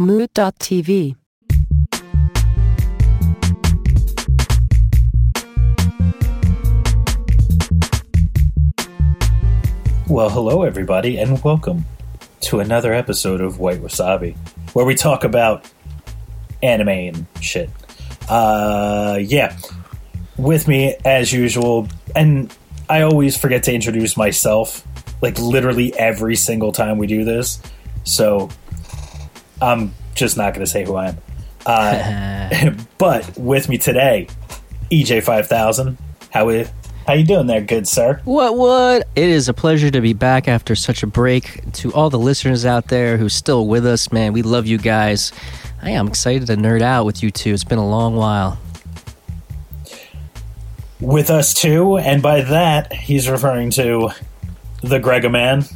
Mood.tv. Well, hello, everybody, and welcome to another episode of White Wasabi, where we talk about anime and shit. Uh, yeah. With me, as usual, and I always forget to introduce myself, like literally every single time we do this, so I'm just not going to say who I am. Uh, but with me today, EJ5000. How we, how you doing there, good sir? What, what? It is a pleasure to be back after such a break. To all the listeners out there who's still with us, man, we love you guys. I am excited to nerd out with you two. It's been a long while. With us too, and by that, he's referring to the Gregoman,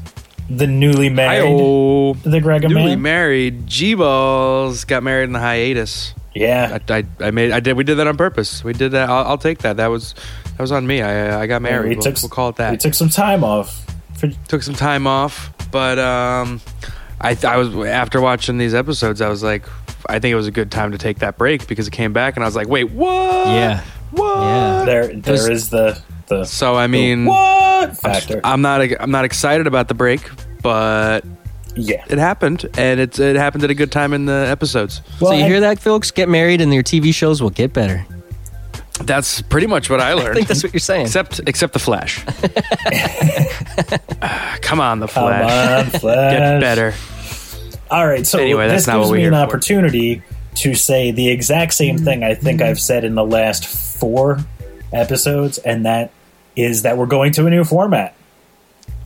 the newly married, Hi-oh. the Gregoman. Newly married, G Balls got married in the hiatus. yeah, I, I, I made I did we did that on purpose. We did that. I'll, I'll take that. That was that was on me. I I got married. we we'll, took we'll call it that. We took some time off. For, took some time off, but um, I I was after watching these episodes, I was like, I think it was a good time to take that break because it came back and I was like, wait, what? Yeah. what? Yeah. there, there is the the So I mean, what factor. I'm not I'm not excited about the break, but yeah. it happened, and it's it happened at a good time in the episodes. Well, so you I- hear that, folks? Get married and your TV shows will get better. That's pretty much what I learned. I think that's what you're saying. Except except the Flash. Ah, come on, the Flash. Come Flash. on, Flash. Get better. All right, so Anyway, that's this not gives what we're me an here for. opportunity to say the exact same thing I think I've said in the last four episodes, and that is that we're going to a new format.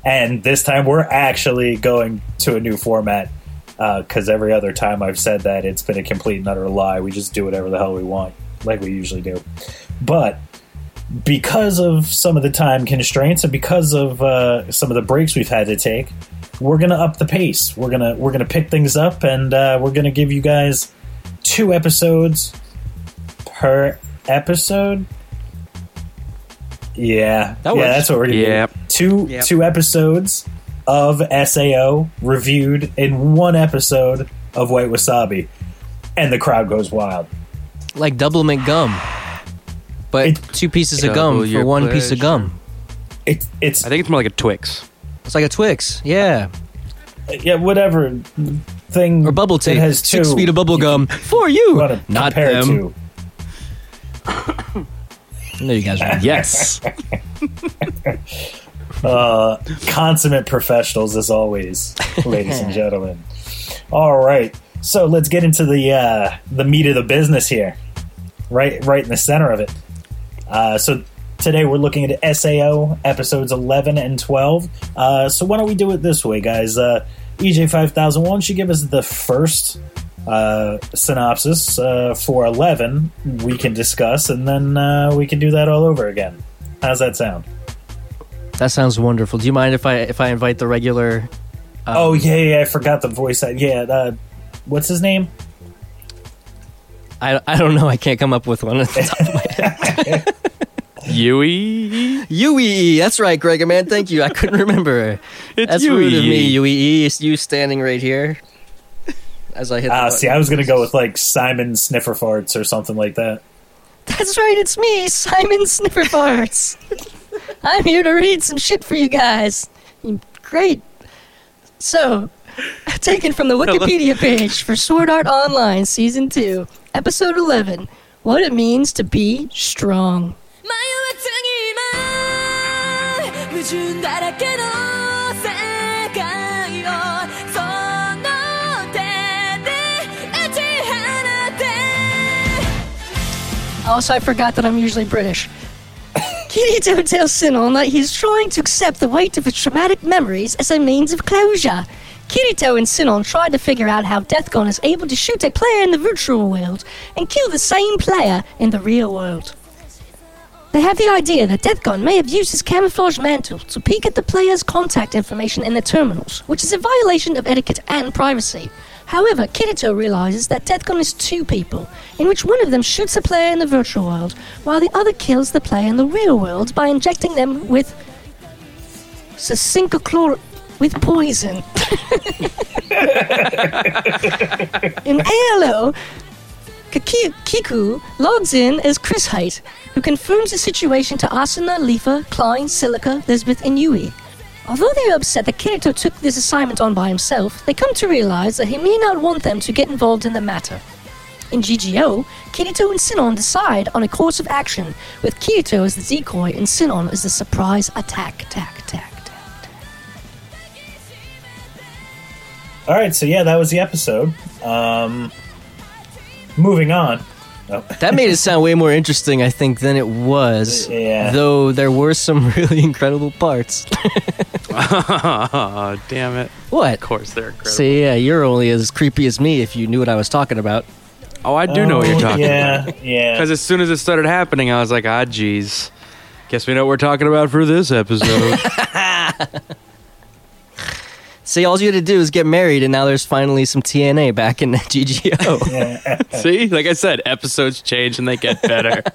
And this time we're actually going to a new format because every other time I've said that it's been a complete and utter lie. We just do whatever the hell we want, like we usually do. But because of some of the time constraints and because of uh, some of the breaks we've had to take, we're gonna up the pace. We're gonna we're gonna pick things up, and uh, we're gonna give you guys two episodes per episode. Yeah, That yeah, works. that's what we're gonna Yep. do. Two Yep. two episodes of Sao reviewed in one episode of White Wasabi, and the crowd goes wild. Like double mint gum. But It- two pieces of gum for your one piece of gum. It's it's I think it's more like a Twix. It's like a Twix. Yeah. yeah whatever thing Or bubble that tape. has Six feet of bubble gum for you you. Not compare it them. to. No, you guys are. Yes. uh, consummate professionals as always, ladies and gentlemen. All right, so let's get into the uh, the meat of the business here, right, right in the center of it. Uh, so today we're looking at Sao episodes eleven and twelve. Uh, so why don't we do it this way, guys? Uh, EJ five thousand. Why don't you give us the first uh, synopsis uh, for eleven? We can discuss, and then uh, we can do that all over again. How's that sound? That sounds wonderful. Do you mind if I if I invite the regular? Um, Oh yeah, yeah, I forgot the voice. act- Yeah, uh, what's his name? I, I don't know. I can't come up with one. at the top of my head. Yui. UEE. That's right, Gregor, Man, thank you. I couldn't remember. It's That's rude of me, Yui. UEE. It's you standing right here. As I hit. Ah, button. see, I was gonna go with like Simon Sniffer Farts or something like that. That's right, it's me, Simon Snifferfarts. I'm here to read some shit for you guys. Great. So, taken from the Wikipedia page for Sword Art Online Season 2, Episode 11 What It Means to Be Strong. Also, I forgot that I'm usually British. Kirito tells Sinon that he's trying to accept the weight of his traumatic memories as a means of closure. Kirito and Sinon try to figure out how Death Gun is able to shoot a player in the virtual world and kill the same player in the real world. They have the idea that Death Gun may have used his camouflage mantle to peek at the player's contact information in the terminals, which is a violation of etiquette and privacy. However, Kirito realizes that Death Gun is two people, in which one of them shoots a player in the virtual world, while the other kills the player in the real world by injecting them with succinctochlor- with poison. in ALO, Kiku logs in as Chrysheight, who confirms the situation to Asuna, Leafa, Klein, Silica, Lisbeth, and Yui. Although they are upset that Kirito took this assignment on by himself, they come to realize that he may not want them to get involved in the matter. In GGO, Kirito and Sinon decide on a course of action, with Kirito as the decoy and Sinon as the surprise attack, attack, attack, attack. All right, so yeah, that was the episode. Um, moving on. Oh, That made it sound way more interesting, I think, than it was. Yeah. Though there were some really incredible parts. oh, damn it. what? Of course, they're incredible. So yeah, you're only as creepy as me if you knew what I was talking about. oh, I do know what you're Oh, talking yeah, about. Yeah, Because as soon as it started happening, I was like, ah, geez. Guess we know what we're talking about for this episode. See, all you had to do is get married, and now there's finally some TNA back in GGO. See? Like I said, episodes change and they get better.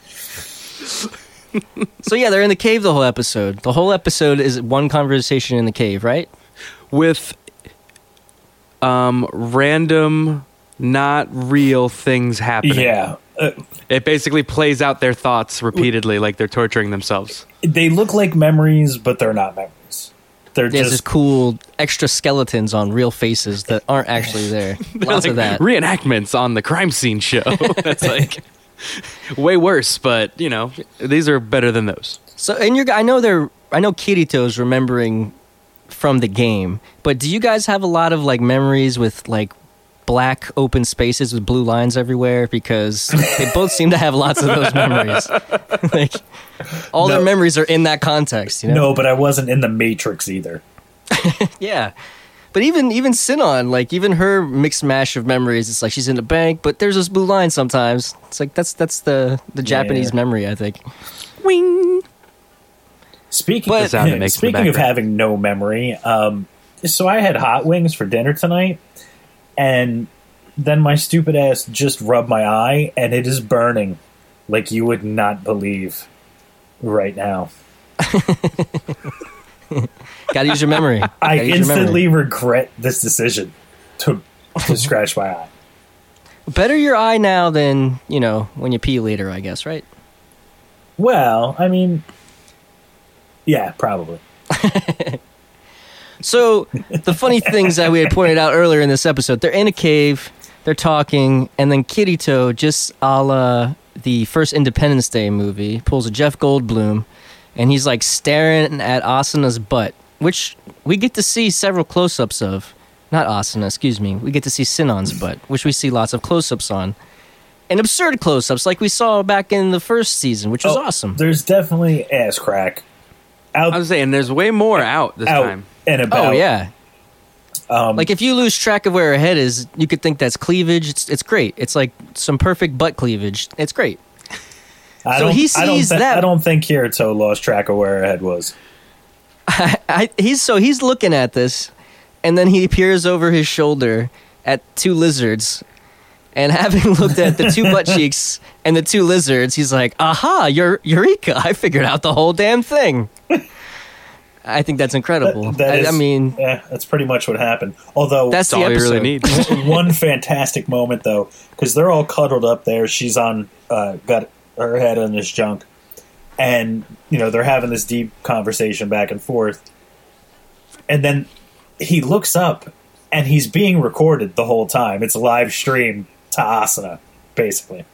so yeah, they're in the cave the whole episode. The whole episode is one conversation in the cave, right? With um, random, not real things happening. yeah. Uh, It basically plays out their thoughts repeatedly, like they're torturing themselves. they look like memories, but they're not memories. They're There's just cool extra skeletons on real faces that aren't actually there. Lots like of that. reenactments on the crime scene show. That's like way worse, but you know, these are better than those. So, and you're, I know they're, I know Kirito's remembering from the game, but do you guys have a lot of like memories with like black open spaces with blue lines everywhere? Because they both seem to have lots of those memories. like, all No. their memories are in that context, you know? no, but I wasn't in the Matrix either. Yeah. But even even Sinon, like even her mixed mash of memories, it's like she's in the bank, but there's this blue line sometimes. It's like that's that's the the Japanese Yeah. memory, I think. Wing. Speaking But- of, sound makes speaking of having no memory, um, so I had hot wings for dinner tonight, and then my stupid ass just rubbed my eye, and it is burning like you would not believe right now. Gotta use your memory. I Gotta use your instantly memory. regret this decision to to scratch my eye. better your eye now than you know when you pee later, I guess, right? Well, I mean, yeah, probably. So the funny things that we had pointed out earlier in this episode, they're in a cave, they're talking, and then Kirito, just a la the first Independence Day movie, pulls a Jeff Goldblum, and he's like staring at Asuna's butt, which we get to see several close-ups of. Not Asuna, excuse me. We get to see Sinon's butt, which we see lots of close-ups on. And absurd close-ups like we saw back in the first season, which was Oh, awesome. There's definitely ass crack out, I was saying, there's way more out this out time. And about. Oh yeah. Um, Like if you lose track of where her head is, you could think that's cleavage. It's it's great. It's like some perfect butt cleavage. It's great. I so don't, he I don't sees that- I don't think Kirito lost track of where her head was. I, he's so he's looking at this, and then he peers over his shoulder at two lizards, and having looked at the two butt cheeks and the two lizards, he's like, "Aha! Your eureka! I figured out the whole damn thing." I think that's incredible. That- that I, I mean, yeah, that's pretty much what happened. Although that's That's the all you episode. really need. one fantastic moment though, because they're all cuddled up there. She's on, uh, got her head on this junk, and you know they're having this deep conversation back and forth, and then he looks up, and he's being recorded the whole time. It's live stream to Asuna, basically.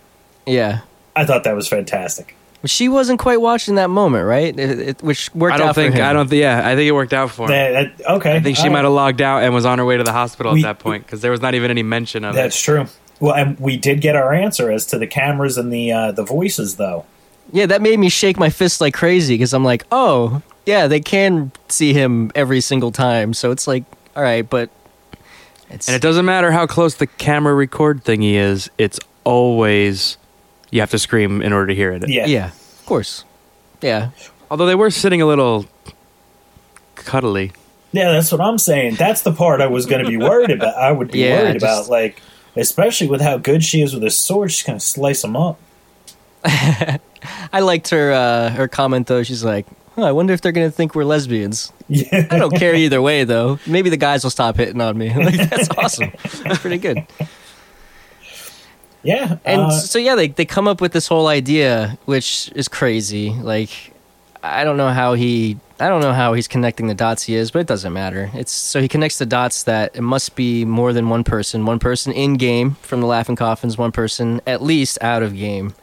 Yeah. I thought that was fantastic. But she wasn't quite watching that moment, right? It, it, which worked I don't out for think. him. I don't. Th- yeah, I think it worked out for him. That- that- okay, I think she all might have logged out and was on her way to the hospital We- at that point because there was not even any mention of That's it. true. Well, and we did get our answer as to the cameras and the uh, the voices, though. Yeah, that made me shake my fist like crazy because I'm like, oh, yeah, they can see him every single time. So it's like, all right, but it's And it doesn't matter how close the camera record thingy is. It's always you have to scream in order to hear it. Yeah, yeah, of course, yeah. Although they were sitting a little cuddly. Yeah, that's what I'm saying. That's the part I was going to be worried about. I would be Yeah, worried just- about, like, especially with how good she is with a sword. She's going to slice them up. I liked her uh, her comment though. She's like, "Huh, I wonder if they're gonna think we're lesbians. Yeah. I don't care either way, though. Maybe the guys will stop hitting on me. like, that's awesome. That's pretty good. Yeah. And uh, so yeah, they they come up with this whole idea, which is crazy. Like, I don't know how he, I don't know how he's connecting the dots he is, but it doesn't matter. It's so he connects the dots that it must be more than one person. One person in game from the Laughing Coffins, one person at least out of game,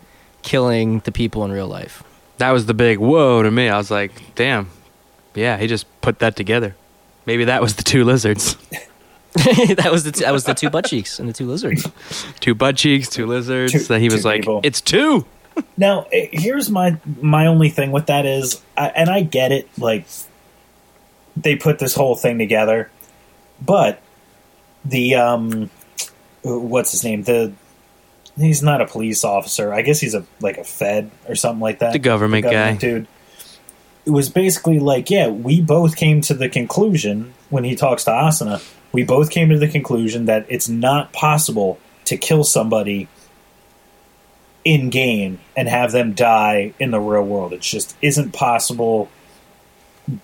killing the people in real life. That was the big whoa to me. I was like, damn. Yeah, he just put that together. Maybe that was the two lizards. that was the t- that was the two butt cheeks and the two lizards. two butt cheeks, two lizards. Two- that he was like, people. it's two. Now, eh, here's my my only thing with that is, I, and I get it. Like, they put this whole thing together, but the um, what's his name? The he's not a police officer. I guess he's a like a Fed or something like that. The government guy. dude. It was basically like, yeah, we both came to the conclusion when he talks to Asuna. We both came to the conclusion that it's not possible to kill somebody in game and have them die in the real world. It just isn't possible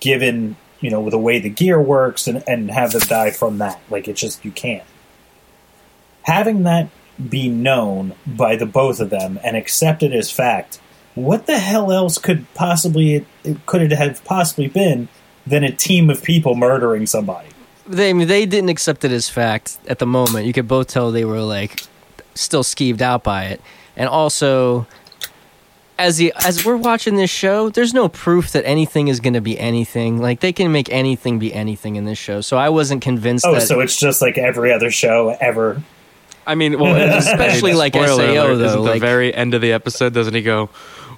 given, you know, the way the gear works and, and have them die from that. Like it just you can't. Having that be known by the both of them and accepted as fact, what the hell else could possibly it, could it have possibly been than a team of people murdering somebody? They I mean, they didn't accept it as fact at the moment. You could both tell they were like still skeeved out by it, and also as the as we're watching this show, there's no proof that anything is going to be anything. Like they can make anything be anything in this show. So I wasn't convinced Oh, that. so it's just like every other show ever. I mean, well, Especially I like spoiler SAO, alert, though, Isn't the very end of the episode, doesn't he go,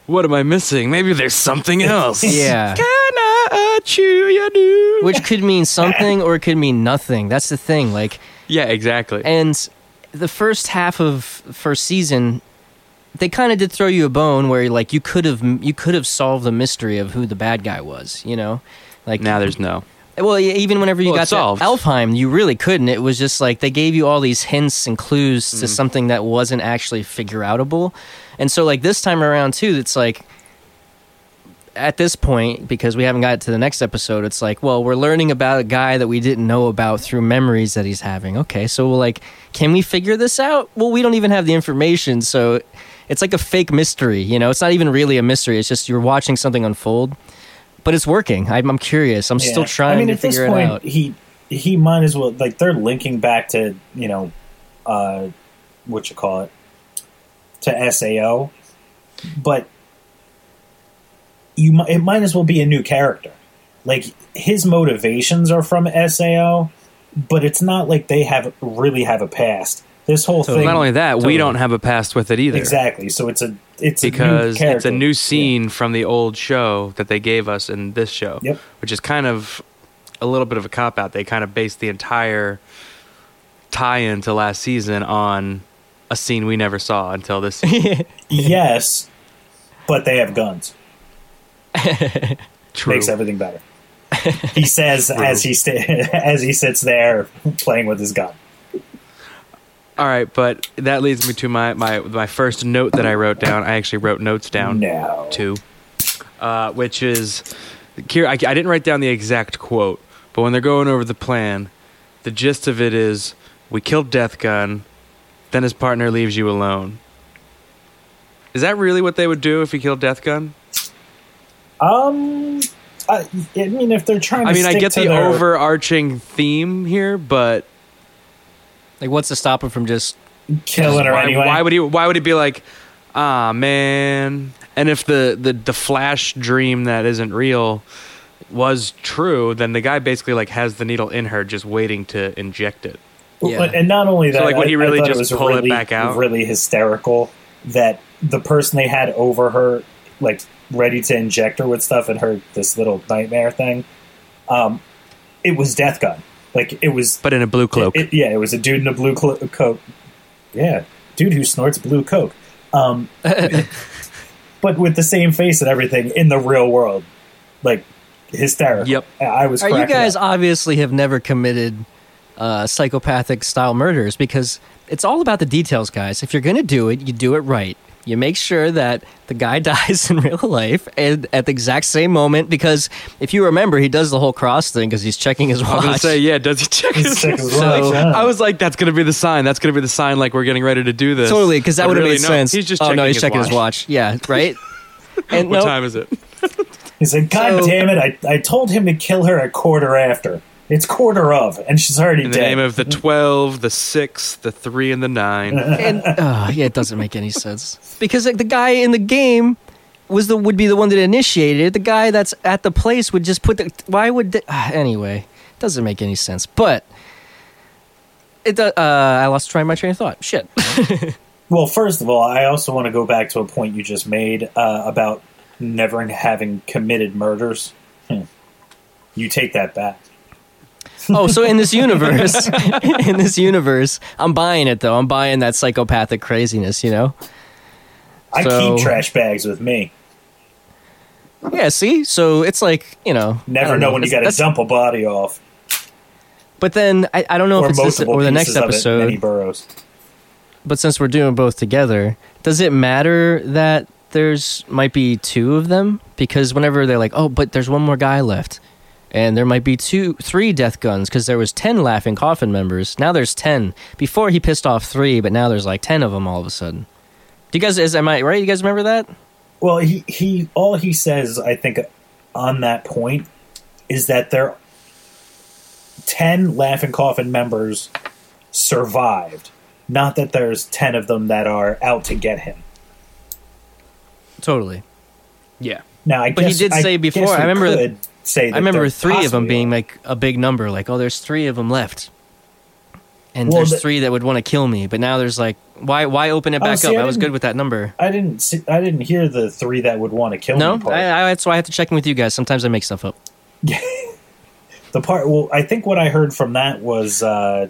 "What am I missing? Maybe there's something else." yeah. I chew you do? Which could mean something or it could mean nothing. That's the thing. Like yeah, exactly. And the first half of first season, they kind of did throw you a bone where like you could have you could have solved the mystery of who the bad guy was. You know, like now there's no. well, even whenever you Well, got to solved. Elfheim, you really couldn't. It was just like they gave you all these hints and clues Mm-hmm. to something that wasn't actually figure outable. And so, like this time around too, it's like at this point because we haven't got to the next episode. It's like, well, we're learning about a guy that we didn't know about through memories that he's having. Okay, so we're like, can we figure this out? Well, we don't even have the information, so it's like a fake mystery. You know, it's not even really a mystery. It's just you're watching something unfold. But it's working. I'm, I'm curious. I'm still trying I mean, to at this figure point, it out. he he might as well like they're linking back to you know, uh, what you call it, to Sao, but you it might as well be a new character. Like his motivations are from Sao, but it's not like they have really have a past. This whole Totally. thing, Not only that, Totally. we don't have a past with it either. exactly. So it's a it's a new because it's a new Yeah. scene from the old show that they gave us in this show, Yep. which is kind of a little bit of a cop out. They kind of based the entire tie-in to last season on a scene we never saw until this. season. Yes, but they have guns. True. makes everything better. He says as he sta- as he sits there playing with his gun. All right, but that leads me to my, my my first note that I wrote down. I actually wrote notes down No, too, uh, which is here. I, I didn't write down the exact quote, but when they're going over the plan, the gist of it is: we killed Death Gun, then his partner leaves you alone. Is that really what they would do if he killed Death Gun? Um, I, I mean, if they're trying, to I mean, I get the their- overarching theme here, but Like, what's to stop him from just? killing her why, anyway. why would he? Why would he be like, ah man? And if the, the the flash dream that isn't real was true, then the guy basically like has the needle in her, just waiting to inject it. Yeah. And not only that, So, like, would he really just it was pull it back out? Really hysterical that the person they had over her, like ready to inject her with stuff, and her this little nightmare thing. Um, it was Death Gun. Like it was But in a blue cloak. It- yeah, it was a dude in a blue clo- coat. Yeah, dude who snorts blue coke. Um, but with the same face and everything in the real world, like hysterical. Yep. I- I was. Are you guys up. obviously have never committed uh, psychopathic style murders because it's all about the details, guys. If you're gonna do it, you do it right. You make sure that the guy dies in real life and at the exact same moment because if you remember, he does the whole cross thing because he's checking his watch. I was gonna watch. say, yeah. Does he check He's his? sick as So, yeah. I was like, that's gonna be the sign. That's gonna be the sign. Like we're getting ready to do this. Totally, because that would have really, made no, sense. He's just oh checking no, he's his checking watch. his watch. Yeah, right. And What no, time is it? He's like, God So- damn it! I, I told him to kill her a quarter after. It's quarter of, and she's already In the dead. name of the twelve, the six, the three, and the nine. and uh, yeah, it doesn't make any sense because like the guy in the game was the would be the one that initiated it. The guy that's at the place would just put the. Why would the, uh, anyway? It doesn't make any sense. But it. do- Uh, I lost train my train of thought. Shit. well, first of all, I also want to go back to a point you just made uh, about never having committed murders. Hmm. You take that back. Oh, so in this universe, in this universe, I'm buying it though. I'm buying that psychopathic craziness. You know. I So- keep trash bags with me. Yeah. See, so it's like you know. Never don't know when you got to dump a body off, But then I, I don't know or if it's this or the next it, episode. but since we're doing both together, does it matter that there's might be two of them? Because whenever they're like, "Oh, but there's one more guy left," and there might be two, three death guns because there was ten laughing coffin members. Now there's ten. Before he pissed off three, but now there's like ten of them all of a sudden. Do you guys? Is am I right? You guys remember that? Well, he, he all he says, I think, on that point is that there ten Laughing Coffin members survived. Not that there's ten of them that are out to get him. Totally. Yeah. Now, I But he guess, did I say before- I remember- could say that I remember three of them being like a big number. Like, oh, there's three of them left. And Well, there's the- three that would want to kill me, but now there's like, why? Why open it Oh, back see, up? I I was good with that number. I didn't see, I didn't hear the three that would want to kill No, me. I, that's why I have to check in with you guys. Sometimes I make stuff up. the part. Well, I think what I heard from that was uh,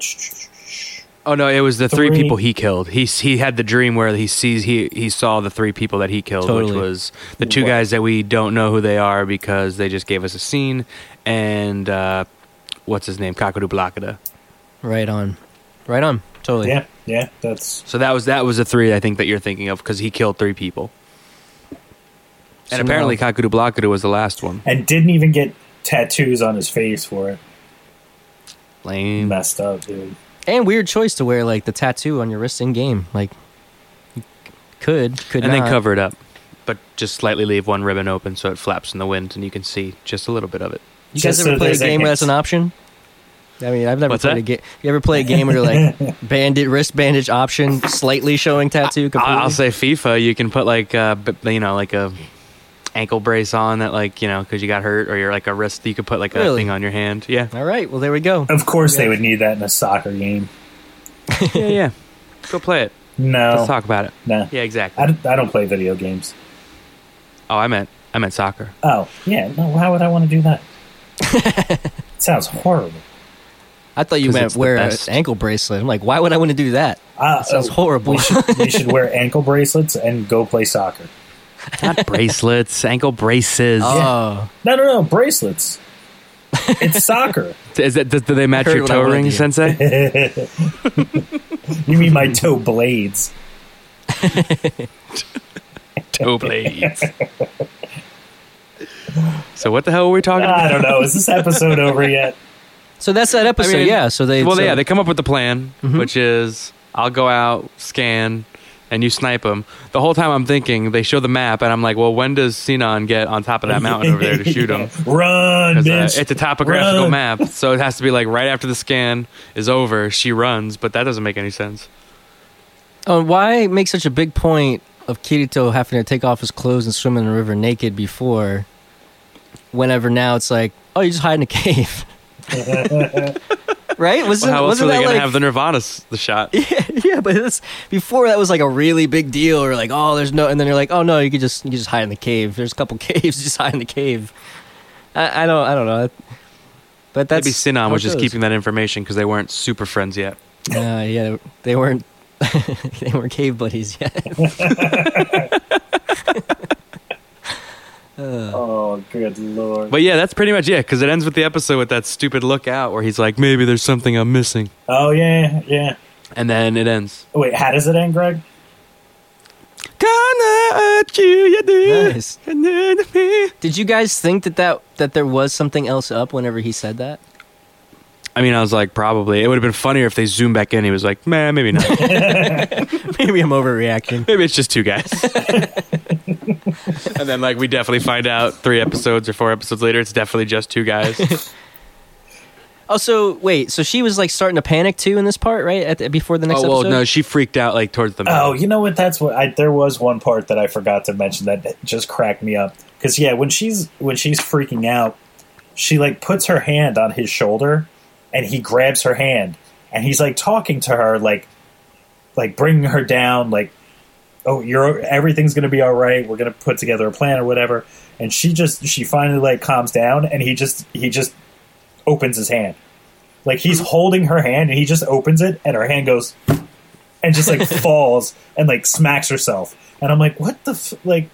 Oh no, it was the three, Three. people he killed. He he had the dream where he sees he he saw the three people that he killed, Totally. which was the two What? guys that we don't know who they are because they just gave us a scene, and uh, what's his name, Kakadu Blakada. Right on, right on. Totally. yeah, yeah, that's So that was that was the three I think that you're thinking of because he killed three people, and So apparently now- Kakadu Blakada was the last one. and didn't even get tattoos on his face for it. Lame. Messed up, dude. And weird choice to wear like the tattoo on your wrist in game. Like, you could, could and not. then cover it up, but just slightly leave one ribbon open so it flaps in the wind and you can see just a little bit of it. You guys Just ever so play a game where that's an option? I mean, I've never What's played that? a game. You ever play a game where like bandit wrist bandage option, slightly showing tattoo? Completely? I'll, I'll say FIFA. You can put like uh, you know like a ankle brace on that like you know because you got hurt or you're like a wrist. You could put like a thing on your hand. Yeah, All right. Well, there we go. Of course, Yeah. they would need that in a soccer game. yeah, yeah. Go play it. No, Let's talk about it. no. Yeah, exactly. I, don't- I don't play video games. oh, I meant I meant soccer. Oh, yeah. No, why would I want to do that? sounds horrible. I thought you meant wear an ankle bracelet. I'm like, why would I want to do that? Uh, That sounds uh, horrible. We should, we should wear ankle bracelets and go play soccer. Not bracelets, ankle braces. Oh, No, no, no. Bracelets. It's soccer. Is that do, do they match your toe wanted ring, to hear. Sensei? You mean my toe blades? toe blades. so what the hell were we talking about? I don't know. Is this episode over yet? so that's that episode. mean, yeah. So they. well, so, yeah, they come up with the plan, Mhm. which is I'll go out, scan, and you snipe them. The whole time I'm thinking, they show the map, and I'm like, well, when does Sinon get on top of that mountain over there to shoot him? Run, uh, bitch. it's a topographical Run. map, so it has to be like right after the scan is over, she runs, but that doesn't make any sense. Oh, why make such a big point of Kirito having to take off his clothes and swim in the river naked before? Whenever now it's like, oh, you just hide in a cave, right? Wasn't Well, how else are wasn't they that gonna like have the Nirvana the shot? yeah, yeah, but it's before that was like a really big deal, or like, oh, there's no, and then you're like, oh no, you could just you could just hide in the cave. There's a couple caves, just hide in the cave. I, I don't, I don't know, but that's Maybe Sinon how was just keeping that information because they weren't super friends yet. Uh, yeah, they weren't, they weren't cave buddies yet. Oh, good lord. But yeah, that's pretty much it because it ends with the episode with that stupid lookout where he's like, maybe there's something I'm missing, Oh, yeah, yeah. and then it ends. Wait, how does it end, Greg? Gonna hurt you, you do. Nice. Did you guys think that, that that there was something else up whenever he said that? I mean, I was like, probably. It would have been funnier if they zoomed back in. He was like, man, maybe not. Maybe I'm overreacting. maybe it's just two guys. and then, like, we definitely find out three episodes or four episodes later, it's definitely just two guys. Oh, so wait, so she was like starting to panic too in this part, right? At the, before the next oh well, episode. no, she freaked out like towards the middle. Oh, you know what? That's what I. There was one part that I forgot to mention that just cracked me up. Because yeah, when she's when she's freaking out, she like puts her hand on his shoulder, and he grabs her hand, and he's like talking to her, like like bringing her down, like oh, you're everything's gonna be all right. We're gonna put together a plan or whatever. And she just she finally like calms down, and he just he just opens his hand. Like he's holding her hand and he just opens it and her hand goes and just like falls and like smacks herself. And I'm like, what the f-? like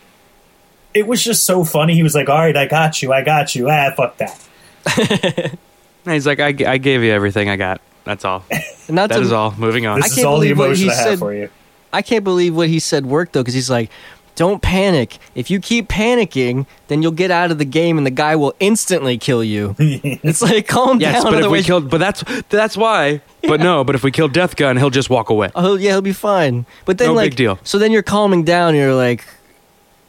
it was just so funny. He was like, "All right, I got you. I got you." Ah, fuck that. And he's like, I, I gave you everything I got. That's all. Not That to, is all. Moving on. I This is can't all the believe what emotion he I have said. for you. I can't believe what he said worked though, because he's like, "Don't panic. If you keep panicking, then you'll get out of the game, and the guy will instantly kill you." it's like, calm Yes, down. but if we otherwise- killed, but that's that's why. But no, but if we kill Death Gun, he'll just walk away. oh yeah, he'll be fine. But then No like, big deal. so then you're calming down. And you're like,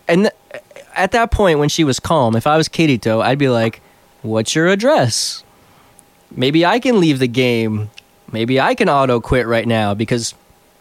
and th- at that point when she was calm, if I was Kirito, I'd be like, "What's your address? Maybe I can leave the game. Maybe I can auto quit right now because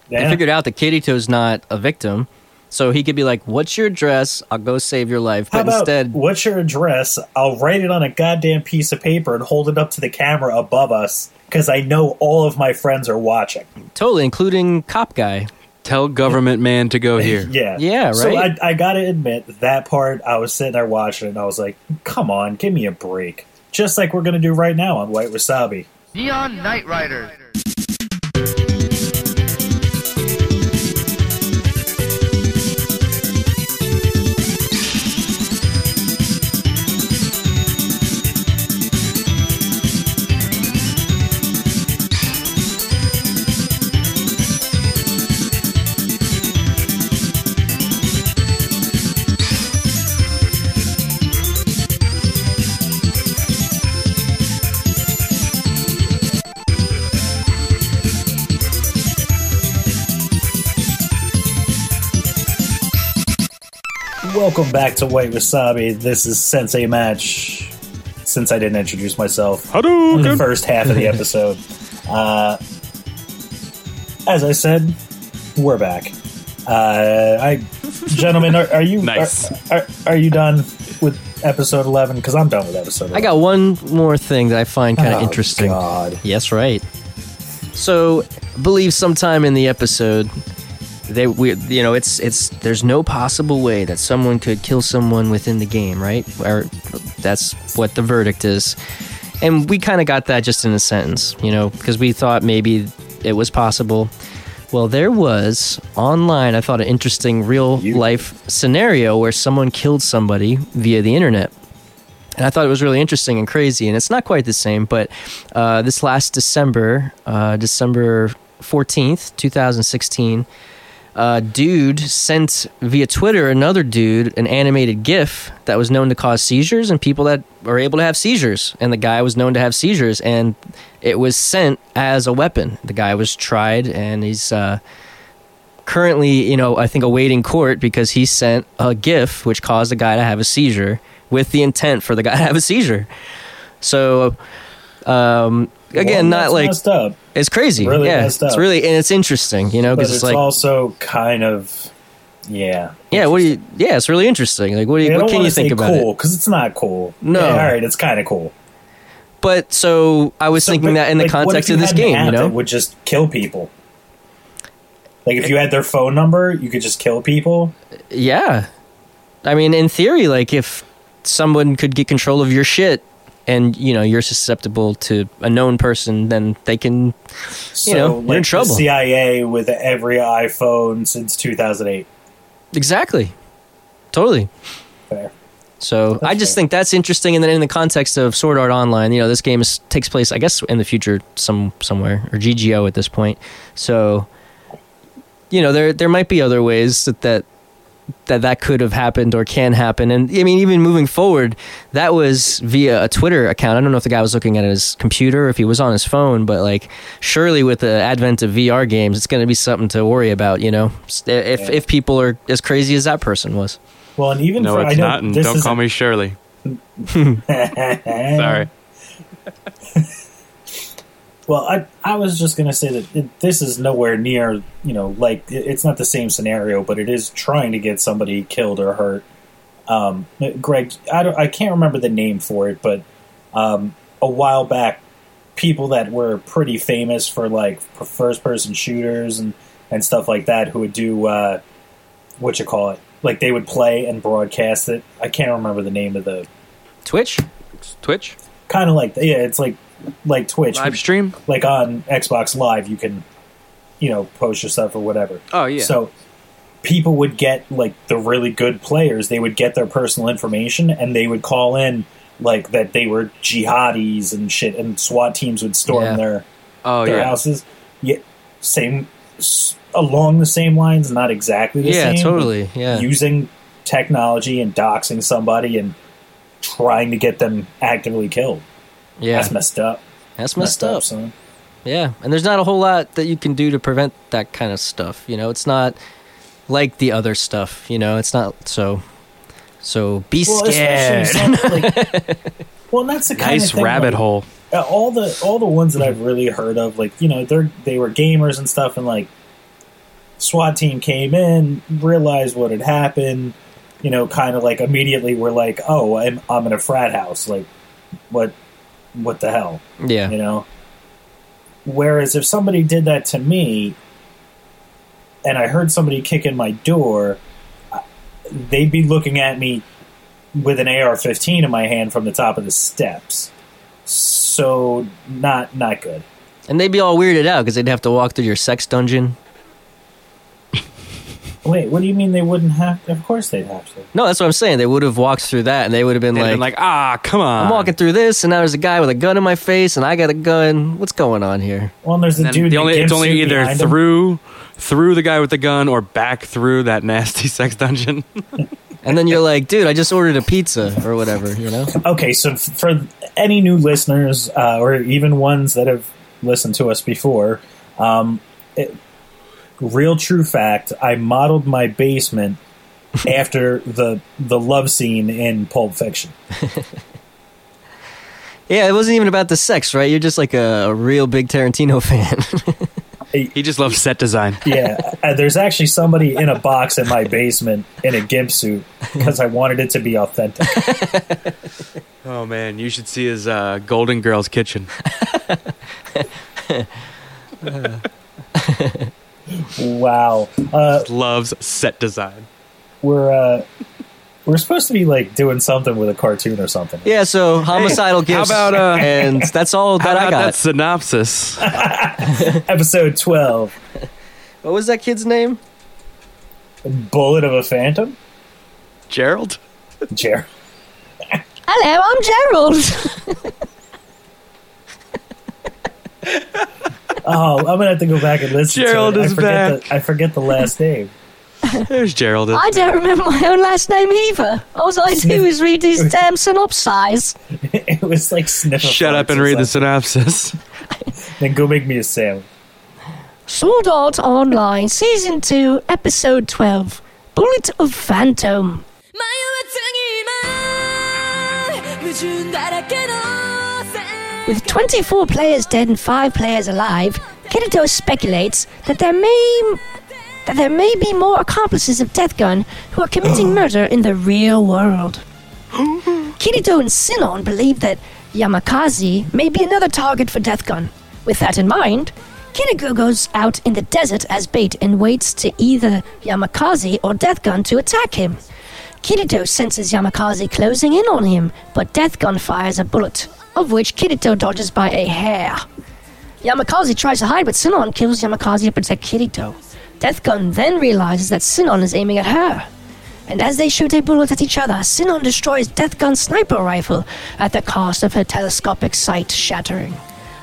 Yeah. I figured out that Kirito's not a victim." So he could be like, "What's your address? I'll go save your life." How But about instead, what's your address? I'll write it on a goddamn piece of paper and hold it up to the camera above us because I know all of my friends are watching. totally, including cop guy. Tell government man to go here. Yeah, Yeah, So right? I, I gotta admit that part. I was sitting there watching and I was like, "Come on, give me a break." Just like we're gonna do right now on White Wasabi. Neon Knight Riders. Welcome back to White Wasabi. This is Sensei Match. Since I didn't introduce myself, in the Hadouken! first half of the episode. Uh, as I said, we're back. Uh, I, gentlemen, are, are you Nice. Are, are, are you done with episode eleven? Because I'm done with episode. 11. I got one more thing that I find kind of Oh, interesting. God. Yes, right. So, I believe sometime in the episode, they we you know it's it's there's no possible way that someone could kill someone within the game, right? Or that's what the verdict is. And we kind of got that just in a sentence, you know, because we thought maybe it was possible. Well, there was online, I thought, an interesting real life scenario where someone killed somebody via the internet. And I thought it was really interesting and crazy. And it's not quite the same, but uh, this last December, uh, December 14th, 2016, uh, dude sent via Twitter another dude an animated GIF that was known to cause seizures and people that are able to have seizures. And the guy was known to have seizures, and it was sent as a weapon. The guy was tried, and he's uh, currently, you know, I think awaiting court because he sent a GIF which caused the guy to have a seizure with the intent for the guy to have a seizure. So, um, again, Well, not like it's crazy. Really yeah, it's really and it's interesting, you know, because it's, it's like also kind of yeah. yeah, what do you? Yeah, it's really interesting. Like, what do you? I what can you think say about cool it? because it's not cool. No. Yeah, all right, it's kind of cool. But so I was So, thinking but, that in the like, context of this game, you know, would just kill people. Like if eh you had their phone number, you could just kill people. yeah. I mean, in theory, like if someone could get control of your shit, and you know you're susceptible to a known person, then they can. So, know, you're in like the trouble. CIA with every iPhone since 2008. Exactly. Totally. Fair. So I just think that's interesting, and then in the context of Sword Art Online, you know, this game is, takes place, I guess, in the future, some somewhere or GGO at this point. So, you know, there there might be other ways that, that that that could have happened or can happen. And I mean, even moving forward, that was via a Twitter account. I don't know if the guy was looking at his computer, or if he was on his phone, but like, surely with the advent of VR games, it's going to be something to worry about. You know, if Yeah. if people are as crazy as that person was. Well, and even No, for, it's I know not, and don't is call me Shirley. Sorry. Well, I I was just gonna say that it, this is nowhere near you know like it, it's not the same scenario, but it is trying to get somebody killed or hurt. Um, Greg, I don't, I can't remember the name for it, but um, a while back, people that were pretty famous for like first person shooters and and stuff like that, who would do uh, what you call it, like they would play and broadcast it. I can't remember the name of the Twitch. Twitch kind of like yeah, it's like like Twitch, live stream. like on Xbox Live, you can, you know, post your stuff or whatever. Oh yeah. So people would get like the really good players. They would get their personal information and they would call in like that they were jihadis and shit, and SWAT teams would storm Yeah. their oh their yeah. houses. Yeah, same s- along the same lines, not exactly the Yeah, same. but totally. Yeah. using technology and doxing somebody and trying to get them actively killed. Yeah, That's messed up. that's messed up. son. Yeah, and there's not a whole lot that you can do to prevent that kind of stuff. You know, it's not like the other stuff. You know, it's not so. So be Well, scared. like, well, and that's the kind Nice of thing, rabbit like, hole. uh, all the all the ones that I've really heard of, like you know, they're they were gamers and stuff, and like SWAT team came in, realized what had happened, you know, kind of like immediately were like, oh, I'm I'm in a frat house, like what what the hell, yeah, you know. Whereas if somebody did that to me, and I heard somebody kick in my door, they'd be looking at me with an AR-15 in my hand from the top of the steps. So not not good. and they'd be all weirded out because they'd have to walk through your sex dungeon. Wait, what do you mean they wouldn't have? Of course they'd have to. No, that's what I'm saying. They would have walked through that, and they would have been They'd like, been like, ah, come on. "I'm walking through this, and now there's a guy with a gun in my face, and I got a gun. What's going on here?" Well, and there's the And dude. the only, it's only suit either behind him. through through the guy with the gun or back through that nasty sex dungeon. And then you're like, "Dude, I just ordered a pizza or whatever," you know? Okay, so f- for any new listeners, uh, or even ones that have listened to us before, um, it, real true fact, I modeled my basement after the the love scene in Pulp Fiction. Yeah, it wasn't even about the sex, right? You're just like a, a real big Tarantino fan. he just loves set design. Yeah, uh, there's actually somebody in a box in my basement in a gimp suit because I wanted it to be authentic. Oh man, you should see his uh, Golden Girls kitchen. Wow, uh, Loves set design. we're uh, we're supposed to be like doing something with a cartoon or something. yeah, so homicidal how gifts, about, uh, and that's all How that I got. that synopsis? Episode twelve, What was that kid's name? Bullet of a Phantom. Gerald? Gerald. Hello, I'm Gerald. Oh, I'm gonna have to go back and listen. Gerald to it. is I forget back. The, I forget the last name. There's Gerald. I don't remember my own last name either. All I do is read these damn synopses. it was like sniff. a Shut up farts and or read the something. synopsis. Then go make me a sandwich. Sword Art Online, Season 2, Episode 12 Bullet of Phantom. 迷わずに矛盾だらけの世 With 24 players dead and 5 players alive, Kirito speculates that there may that there may be more accomplices of Death Gun who are committing oh. murder in the real world. Kirito and Sinon believe that Yamikaze may be another target for Death Gun. With that in mind, Kiriko goes out in the desert as bait and waits to either Yamikaze or Death Gun to attack him. Kirito senses Yamikaze closing in on him, but Death Gun fires a bullet, of which Kirito dodges by a hair. Yamikaze tries to hide, but Sinon kills Yamikaze to protect Kirito. Death Gun then realizes that Sinon is aiming at her. And as they shoot a bullet at each other, Sinon destroys Death Gun's sniper rifle at the cost of her telescopic sight shattering.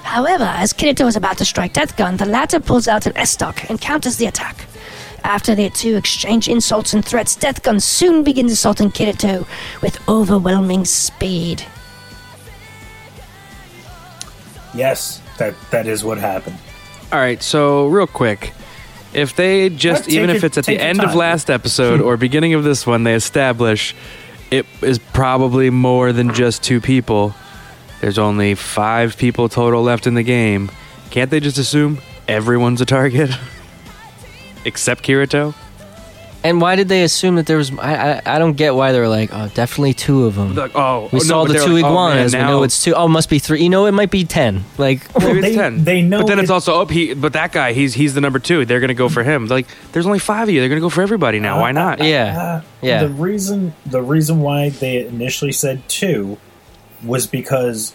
However, as Kirito is about to strike Death Gun, the latter pulls out an estoc and counters the attack. After the two exchange insults and threats, Death Gun soon begins assaulting Kirito with overwhelming speed. Yes, that that is what happened. All right, so real quick, if they just Take even if your- it's at the take your end of time. last episode or beginning of this one, they establish it is probably more than just two people. There's only five people total left in the game. Can't they just assume everyone's a target, except Kirito? And why did they assume that there was? I I, I don't get why they were like, oh, definitely two of them. Like, oh, we oh, no, saw but the two like, oh, man, iguanas. we know it's two. Oh, must be three. You know, it might be ten. Like, Maybe it's They- ten. they know but then it's it- also oh, he. But that guy, he's he's the number two. They're gonna go for him. Like, there's only five of you. They're gonna go for everybody now. Why not? yeah, Uh, Yeah. The reason the reason why they initially said two was because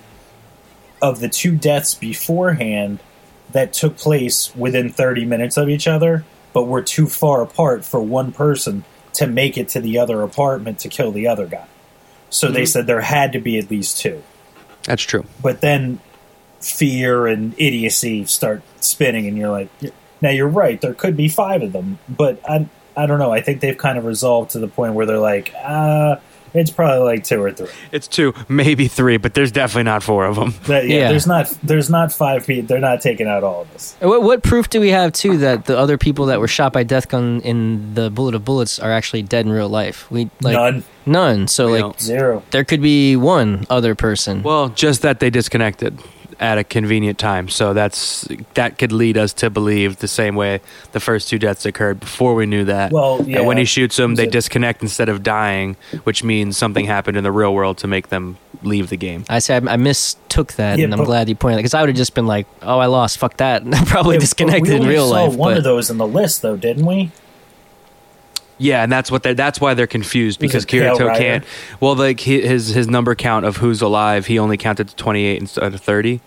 of the two deaths beforehand that took place within 30 minutes of each other, but we're too far apart for one person to make it to the other apartment to kill the other guy. So they said there had to be at least two. That's true. But then fear and idiocy start spinning, and you're like, now you're right. There could be five of them, but I, I don't know. I think they've kind of resolved to the point where they're like, uh, it's probably like two or three. It's two, maybe three, but there's definitely not four of them. That- yeah, Yeah. there's not, there's not five people. They're not taking out all of us. What, what proof do we have too that the other people that were shot by death gun in the bullet of bullets are actually dead in real life? We like None, None. So We like don't. zero. there could be one other person. Well, just that they disconnected at a convenient time. So that's that could lead us to believe the same way the first two deaths occurred before we knew that. Well, And when he shoots them, they disconnect instead of dying, which means something happened in the real world to make them leave the game. I said I mistook that, Yeah, and I'm but- glad you pointed that because I would have just been like, "Oh, I lost. Fuck that." And I'm probably Yeah, but disconnected we in real saw life. One but of those in the list, though, didn't we? Yeah, and that's what they that's why they're confused because it Kirito can't. Well, like his his number count of who's alive, he only counted to 28 instead of uh, 30.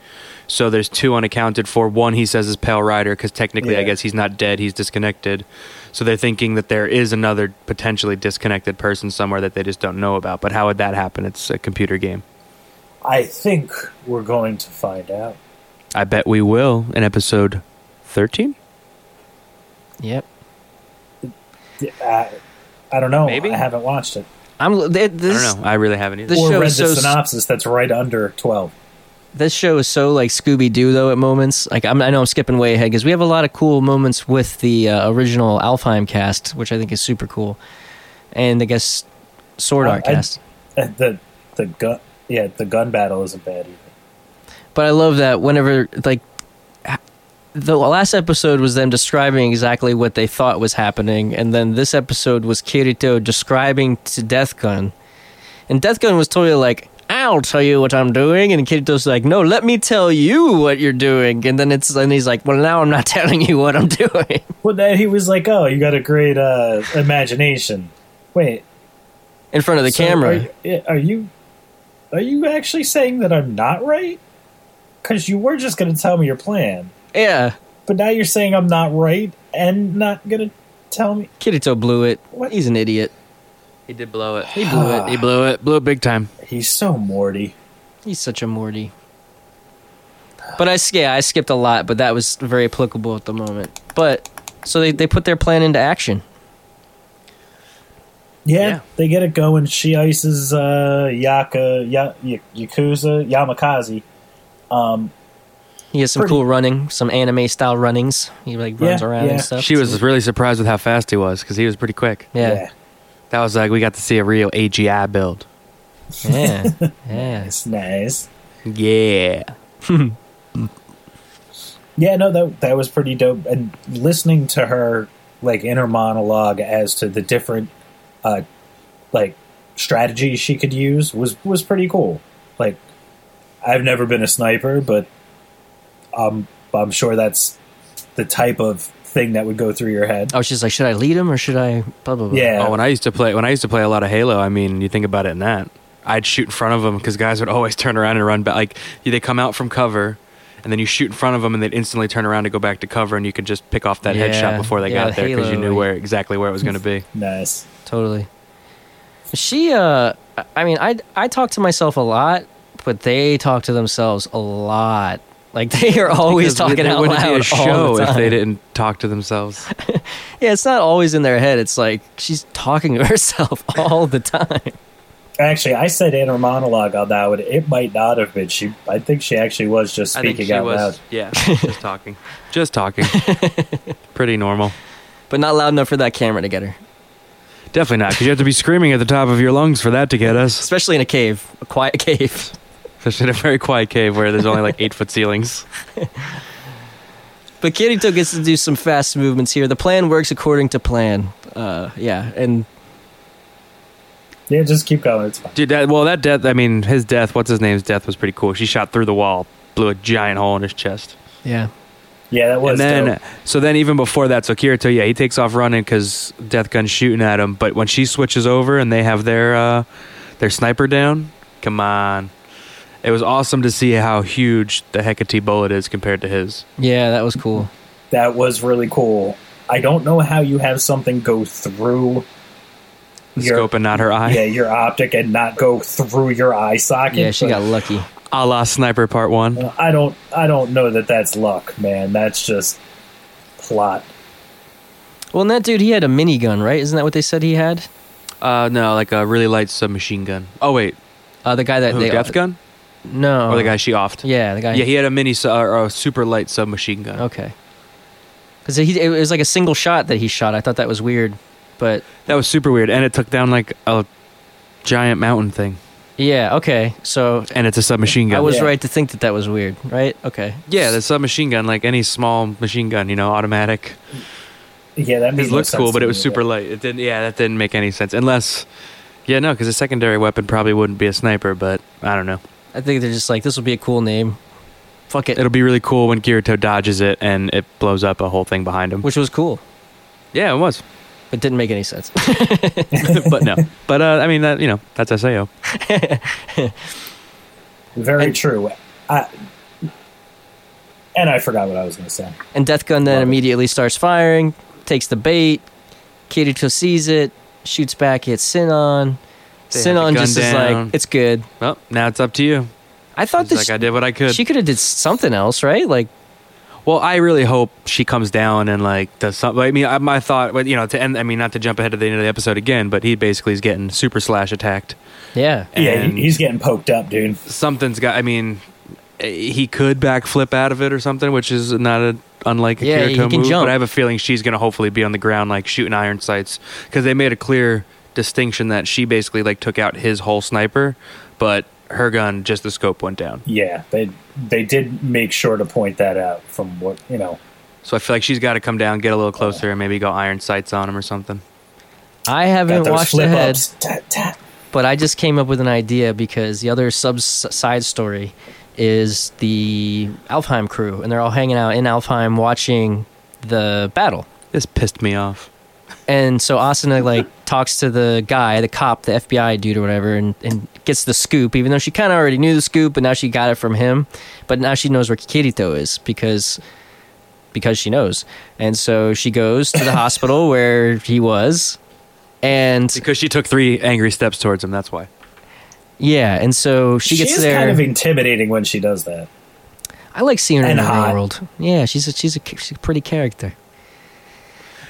So there's two unaccounted for. One he says is Pale Rider because technically, I guess he's not dead; he's disconnected. So they're thinking that there is another potentially disconnected person somewhere that they just don't know about. But how would that happen? It's a computer game. I think we're going to find out. I bet we will in episode 13. yep. I, I don't know. Maybe? I haven't watched it. I'm. th- I don't know. I really haven't either. This or show read is the so- synopsis that's right under 12. This show is so like Scooby Doo though at moments. Like I'm, I know I'm skipping way ahead because we have a lot of cool moments with the uh, original Alfheim cast, which I think is super cool, and I guess Sword Uh, Art I- cast. Uh, The the gun yeah the gun battle isn't bad either. But I love that whenever like h- the last episode was them describing exactly what they thought was happening, and then this episode was Kirito describing to Death Gun, and Death Gun was totally like. I'll tell you what I'm doing, and Kirito's like, "No, let me tell you what you're doing." And then it's and he's like, "Well, now I'm not telling you what I'm doing." Well, then he was like, "Oh, you got a great uh, imagination." Wait, in front of the so camera. Are, you- are you are you actually saying that I'm not right? Because you were just going to tell me your plan, yeah, but now you're saying I'm not right and not going to tell me. Kirito blew it. What? He's an idiot. He did blow it. He blew it. He blew it. Blew it big time. He's so Morty. He's such a Morty. But I s- yeah, I skipped a lot, but that was very applicable at the moment. But so they they put their plan into action. Yeah, Yeah. they get it going. She ices uh, Yaka, ya, y- Yakuza, Yamikaze. Um, He has some Pretty- cool running, some anime style runnings. He like runs Yeah, around yeah. and stuff. She was really surprised with how fast he was because he was pretty quick. yeah, That was like we got to see a real AGI build. yeah, yeah. it's nice. Yeah. Yeah, no, that that was pretty dope. And listening to her like inner monologue as to the different uh like strategies she could use was was pretty cool. Like I've never been a sniper, but um I'm sure that's the type of thing that would go through your head. I was just like, should I lead him or should I? Blah blah blah. Yeah. Oh, when I used to play when I used to play a lot of Halo, I mean, you think about it in that. I'd shoot in front of them because guys would always turn around and run back. Like they come out from cover, and then you shoot in front of them, and they'd instantly turn around to go back to cover, and you could just pick off that Yeah. headshot before they Yeah, got there because you knew where exactly where it was going to be. Nice. totally. She, uh, I mean, I I talk to myself a lot, but they talk to themselves a lot. Like they are always Because talking it out wouldn't loud be a show all the if they didn't talk to themselves. Yeah, it's not always in their head. It's like she's talking to herself all the time. Actually, I said inner monologue on that one. It might not have been. She, I think she actually was just I think speaking she out was. loud. Yeah, just talking, just talking. Pretty normal. But not loud enough for that camera to get her. Definitely not, because you have to be screaming at the top of your lungs for that to get us. Especially in a cave, a quiet cave. Especially in a very quiet cave where there's only like eight foot ceilings. But Kirito gets to do some fast movements here. The plan works according to plan. Uh, yeah, and Yeah, just keep going. It's fine. Dude, that, well, that death, I mean, his death, what's his name's death was pretty cool. She shot through the wall, blew a giant hole in his chest. yeah, Yeah, that was. and then, dope. so then even before that, so Kirito, yeah, he takes off running because Death Gun's shooting at him. But when she switches over and they have their uh, their sniper down, come on, it was awesome to see how huge the Hecate bullet is compared to his. yeah, that was cool. that was really cool. I don't know how you have something go through The your scope and not her eye, yeah your optic and not go through your eye socket. Yeah, she got lucky. a la Sniper Part One. I don't. I don't know that that's luck, man. That's just plot. Well, and that dude, he had a minigun, right? Isn't that what they said he had? Uh, no, like a really light submachine gun. Oh wait, Uh, the guy that who, they Death Gun No, or the guy she offed? Yeah, the guy. Yeah, he had a mini, su- or a super light submachine gun. Okay. Because he it was like a single shot that he shot. I thought that was weird, but That was super weird, and it took down like a giant mountain thing, yeah, okay. So and it's a submachine gun. I was Yeah. right to think that that was weird, right? Okay. yeah, the submachine gun, like any small machine gun, you know, automatic. Yeah, that It made no looked cool, but it was super light. It didn't. Yeah, that didn't make any sense, unless. Yeah, no, because a secondary weapon probably wouldn't be a sniper, but I don't know. I think they're just like this will be a cool name. Fuck it, It'll be really cool when Kirito dodges it and it blows up a whole thing behind him. which was cool, Yeah, it was, but didn't make any sense. but no. But uh, I mean, that you know, that's SAO. Very And- true. I, and I forgot what I was going to say. and Death Gun then Love it. immediately starts firing, takes the bait. Kirito sees it, shoots back, hits Sinon. They Sinon gun just is like, it's good. Well, now it's up to you. I thought It's that like she, I did what I could. she could have did something else, right? Like, Well, I really hope she comes down and like does something. I mean, I, my thought, you know, to end. I mean, not to jump ahead of the end of the episode again, but he basically is getting super slash attacked. yeah, yeah, And he, he's getting poked up, dude. something's got. I mean, eh, he could backflip out of it or something, which is not a unlike a Yeah, Kirito he can move. jump. But I have a feeling she's going to hopefully be on the ground like shooting iron sights because they made a clear distinction that she basically like took out his whole sniper, but her gun just the scope went down. Yeah, they they did make sure to point that out from what you know. So I feel like she's got to come down, get a little closer, and maybe go iron sights on him or something. I haven't watched flip ahead. ups. Tap, tap. But I just came up with an idea because the other sub side story is the Alfheim crew, and they're all hanging out in Alfheim watching the battle. This pissed me off. And so Asuna like talks to the guy, the cop, the FBI dude or whatever, and, and gets the scoop, even though she kind of already knew the scoop, but now she got it from him. But now she knows where Kirito is because because she knows. And so she goes to the hospital where he was. And Because she took three angry steps towards him. That's why. yeah, and so she gets is there. kind of intimidating when she does that. I like seeing her in And the real world. Yeah, she's a she's a she's a pretty character.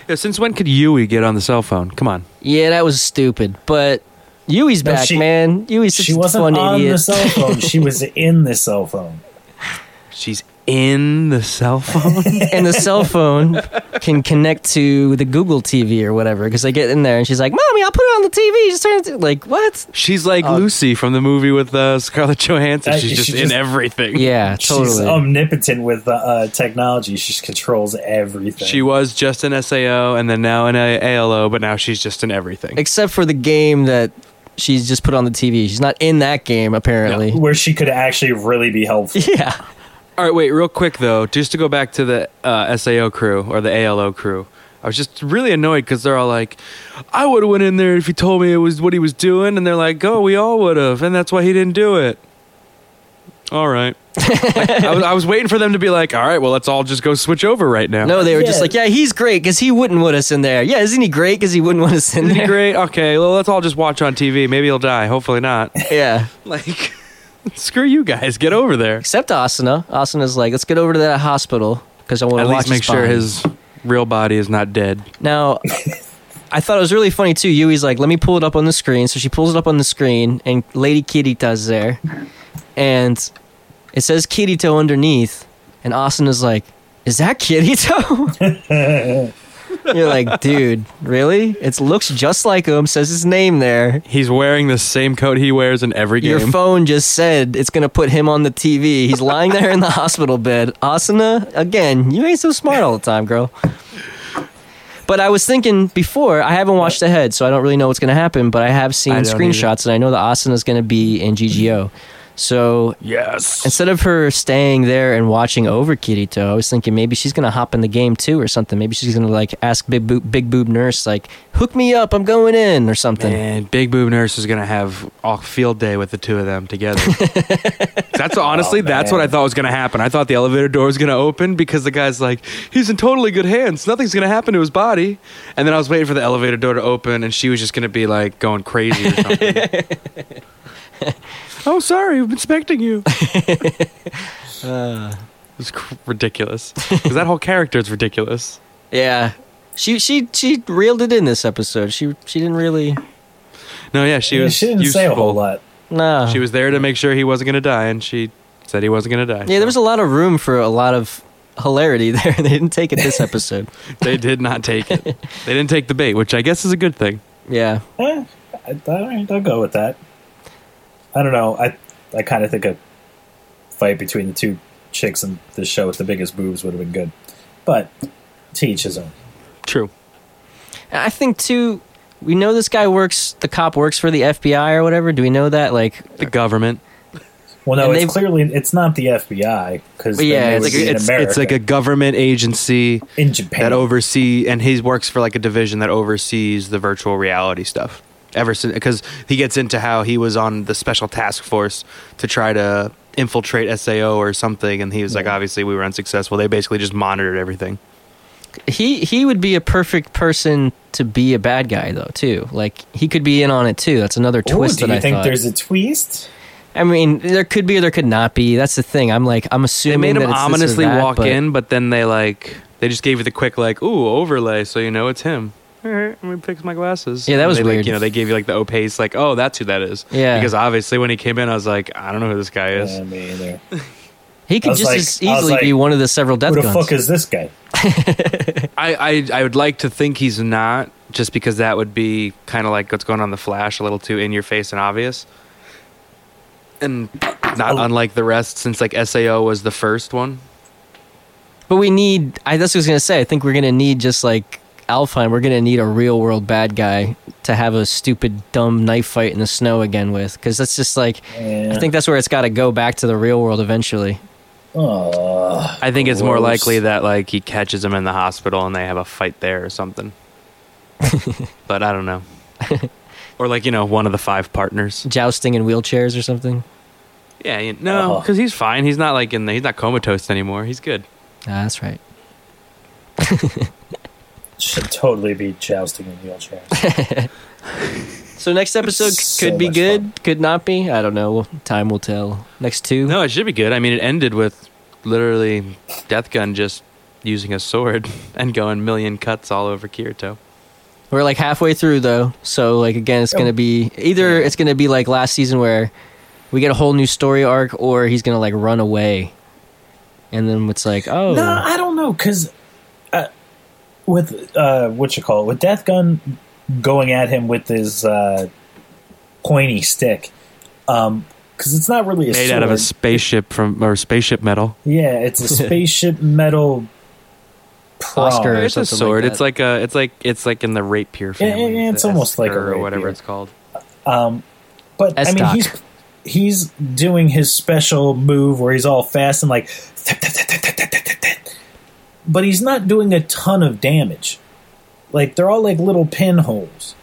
Yeah, since when could Yui get on the cell phone? Come on. Yeah, that was stupid, but Yui's No, back, she- man. Yui's such She wasn't fun on idiot. the cell phone. She was in the cell phone. She's in the cell phone. and the cell phone can connect to the Google TV or whatever because they get in there and she's like, "Mommy, I'll put it on the TV." Just turn it to-" like what? She's like Oh. Lucy from the movie with uh, Scarlett Johansson. Uh, She's just she in just- everything. Yeah, totally. She's omnipotent with uh, uh, technology. She just controls everything. She was just an SAO and then now an A- ALO, but now she's just in everything. Except for the game that she's just put on the TV. She's not in that game apparently. where she could actually really be helpful. Yeah. All right, wait, real quick though, just to go back to the uh, SAO crew or the ALO crew. I was just really annoyed because they're all like, "I would have went in there if he told me it was what he was doing," and they're like, "Oh, we all would have," and that's why he didn't do it. All right, Like, I, was, I was waiting for them to be like, "All right, well, let's all just go switch over right now." No, they were just Yeah. like, "Yeah, he's great because he wouldn't want us in there." Yeah, isn't he great because he wouldn't want us in Isn't he there? great? Okay, well, let's all just watch on TV. Maybe he'll die. Hopefully not. Yeah. Like, Screw you guys. Get over there. Except Asuna. Asuna's like, let's get over to that hospital because I want At to watch least make sure body." his real body is not dead. Now, I thought it was really funny too. Yui's like, let me pull it up on the screen. So she pulls it up on the screen, and Lady Kirita's there. And it says Kirito underneath. And Asuna's like, is that Kirito? You're like, dude, really? It looks just like him, says his name there. He's wearing the same coat he wears in every game. Your phone just said it's going to put him on the TV. He's lying there in the hospital bed. Asuna, again, you ain't so smart all the time, girl. But I was thinking before, I haven't watched ahead, so I don't really know what's going to happen, but I have seen I screenshots and I know that Asuna's going to be in GGO. So yes. instead of her staying there and watching over Kirito, I was thinking maybe she's going to hop in the game too or something. Maybe she's going to like ask Big Boob, Big Boob Nurse, like, hook me up, I'm going in or something. And Big Boob Nurse is gonna have a field day with the two of them together. that's honestly, Oh, that's what. I thought was gonna happen. I thought the elevator door was gonna open because the guy's like, he's in totally good hands. Nothing's gonna happen to his body. And then I was waiting for the elevator door to open, and she was just gonna be like going crazy or something. oh, sorry, I'm inspecting you. It's cr- ridiculous. Because that whole character is ridiculous. Yeah. She she she reeled it in this episode. She she didn't really No, yeah, she Yeah, was. she didn't say a whole lot. No, She was there to make sure he wasn't gonna die, and she said he wasn't gonna die. Yeah, there was a lot of room for a lot of hilarity there. They didn't take it this episode. they did not take it. They didn't take the bait, which I guess is a good thing. yeah. Eh, I, all right, I'll go with that. I don't know. I I kind of think a fight between the two chicks in the show with the biggest boobs would have been good, but to each his own. True. I think too we know this guy works the cop works for the FBI or whatever. Do we know that like The government. Well, no, And it's clearly it's not the FBI because Yeah, yeah, it's it's, like- in It's, it's like a government agency in Japan. that oversee, and he works for like a division that oversees the virtual reality stuff. Ever since, because he gets into how he was on the special task force to try to infiltrate SAO or something, and he was like, obviously we were unsuccessful. They basically just monitored everything. he he would be a perfect person to be a bad guy though too. Like he could be in on it too. That's another Ooh, twist do that you I think thought. there's a twist? I mean, there could be or there could not be. That's the thing. I'm like I'm assuming They assuming made him it's ominously that, walk but- in, but then they like they just gave you the quick like, ooh, overlay, so you know it's him. All right, let me fix my glasses. Yeah, that was they, like, weird. you know, they gave you like the opaque, like, oh, that's who that is. Yeah. Because obviously, when he came in, I was like, I don't know who this guy is. Yeah, me either. He could just like- as easily like, be one of the several death Who the guns. fuck is this guy? I, I I would like to think he's not, just because that would be kind of like what's going on in the Flash, a little too in your face and obvious, and not Oh. unlike the rest, since like SAO was the first one. But we need. I that's what I was gonna say. I think we're gonna need just like Alfheim. We're gonna need a real world bad guy to have a stupid dumb knife fight in the snow again with, because that's just like. Yeah. I think that's where it's got to go back to the real world eventually. Oh, I think it's more likely that like he catches him in the hospital and they have a fight there or something. but I don't know. or like you know one of the five partners. Jousting in wheelchairs or something. Yeah, you, no, Oh. because he's fine. He's not like in the, he's not comatose anymore. He's good. Ah, that's right. should totally be jousting in wheelchairs. So next episode So could be good, fun. could not be. I don't know. Time will tell. Next two. No, it should be good. I mean, it ended with literally Death Gun just using a sword and going million cuts all over Kirito. We're like halfway through though, so like again, it's gonna be either it's gonna be like last season where we get a whole new story arc, or he's gonna like run away, and then it's like, oh, No, I don't know because with uh, what you call it, with Death Gun going at him with his uh, pointy stick, because it's not really a Made sword. out of a spaceship from or spaceship metal. yeah, it's a spaceship metal. prong. Oscar or It's a something like sword. it's like a. It's like it's like in the rapier Yeah, yeah, family. yeah, it's the almost like a Esker or whatever it's called. Um, But I mean, he's he's doing his special move where he's all fast and like, but he's not doing a ton of damage. Like they're all like little pinholes.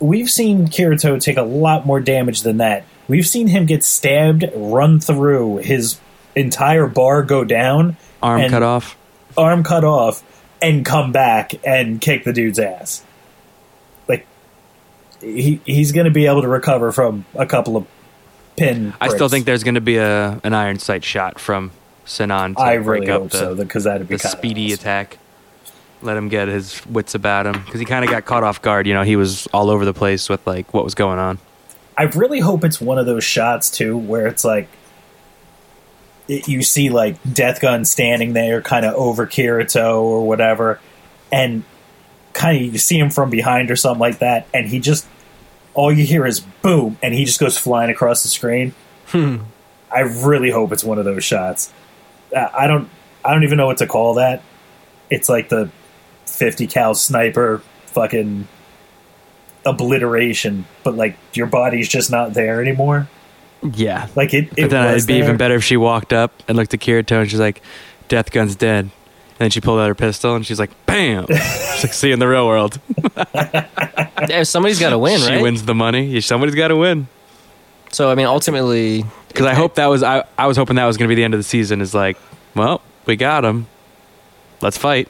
We've seen Kirito take a lot more damage than that. We've seen him get stabbed, run through, his entire bar go down, Arm cut off. arm cut off, and come back and kick the dude's ass. Like he he's going to be able to recover from a couple of pin. I still think there's going to be a an iron sight shot from Sinon to I break really up the, so that'd be the speedy awesome. attack. Let him get his wits about him because he kind of got caught off guard. You know, he was all over the place with like what was going on. I really hope it's one of those shots too, where it's like it, you see like Death Gun standing there, kind of over Kirito or whatever, and kind of you see him from behind or something like that, and he just all you hear is boom, and he just goes flying across the screen. Hmm. I really hope it's one of those shots. I don't, I don't even know what to call that. It's like the fifty cal sniper fucking obliteration, but like your body's just not there anymore. Yeah, Like it, it but then was it'd be there. even better if she walked up and looked at Kirito and she's like, "Death Gun's dead." And then she pulled out her pistol and she's like, "Bam!" She's like, "See you in the real world." Yeah, somebody's got to win, she right? wins the money. Somebody's got to win. So I mean, ultimately, Because I hope that was I. I was hoping that was going to be the end of the season. Is like, well, we got him. Let's fight.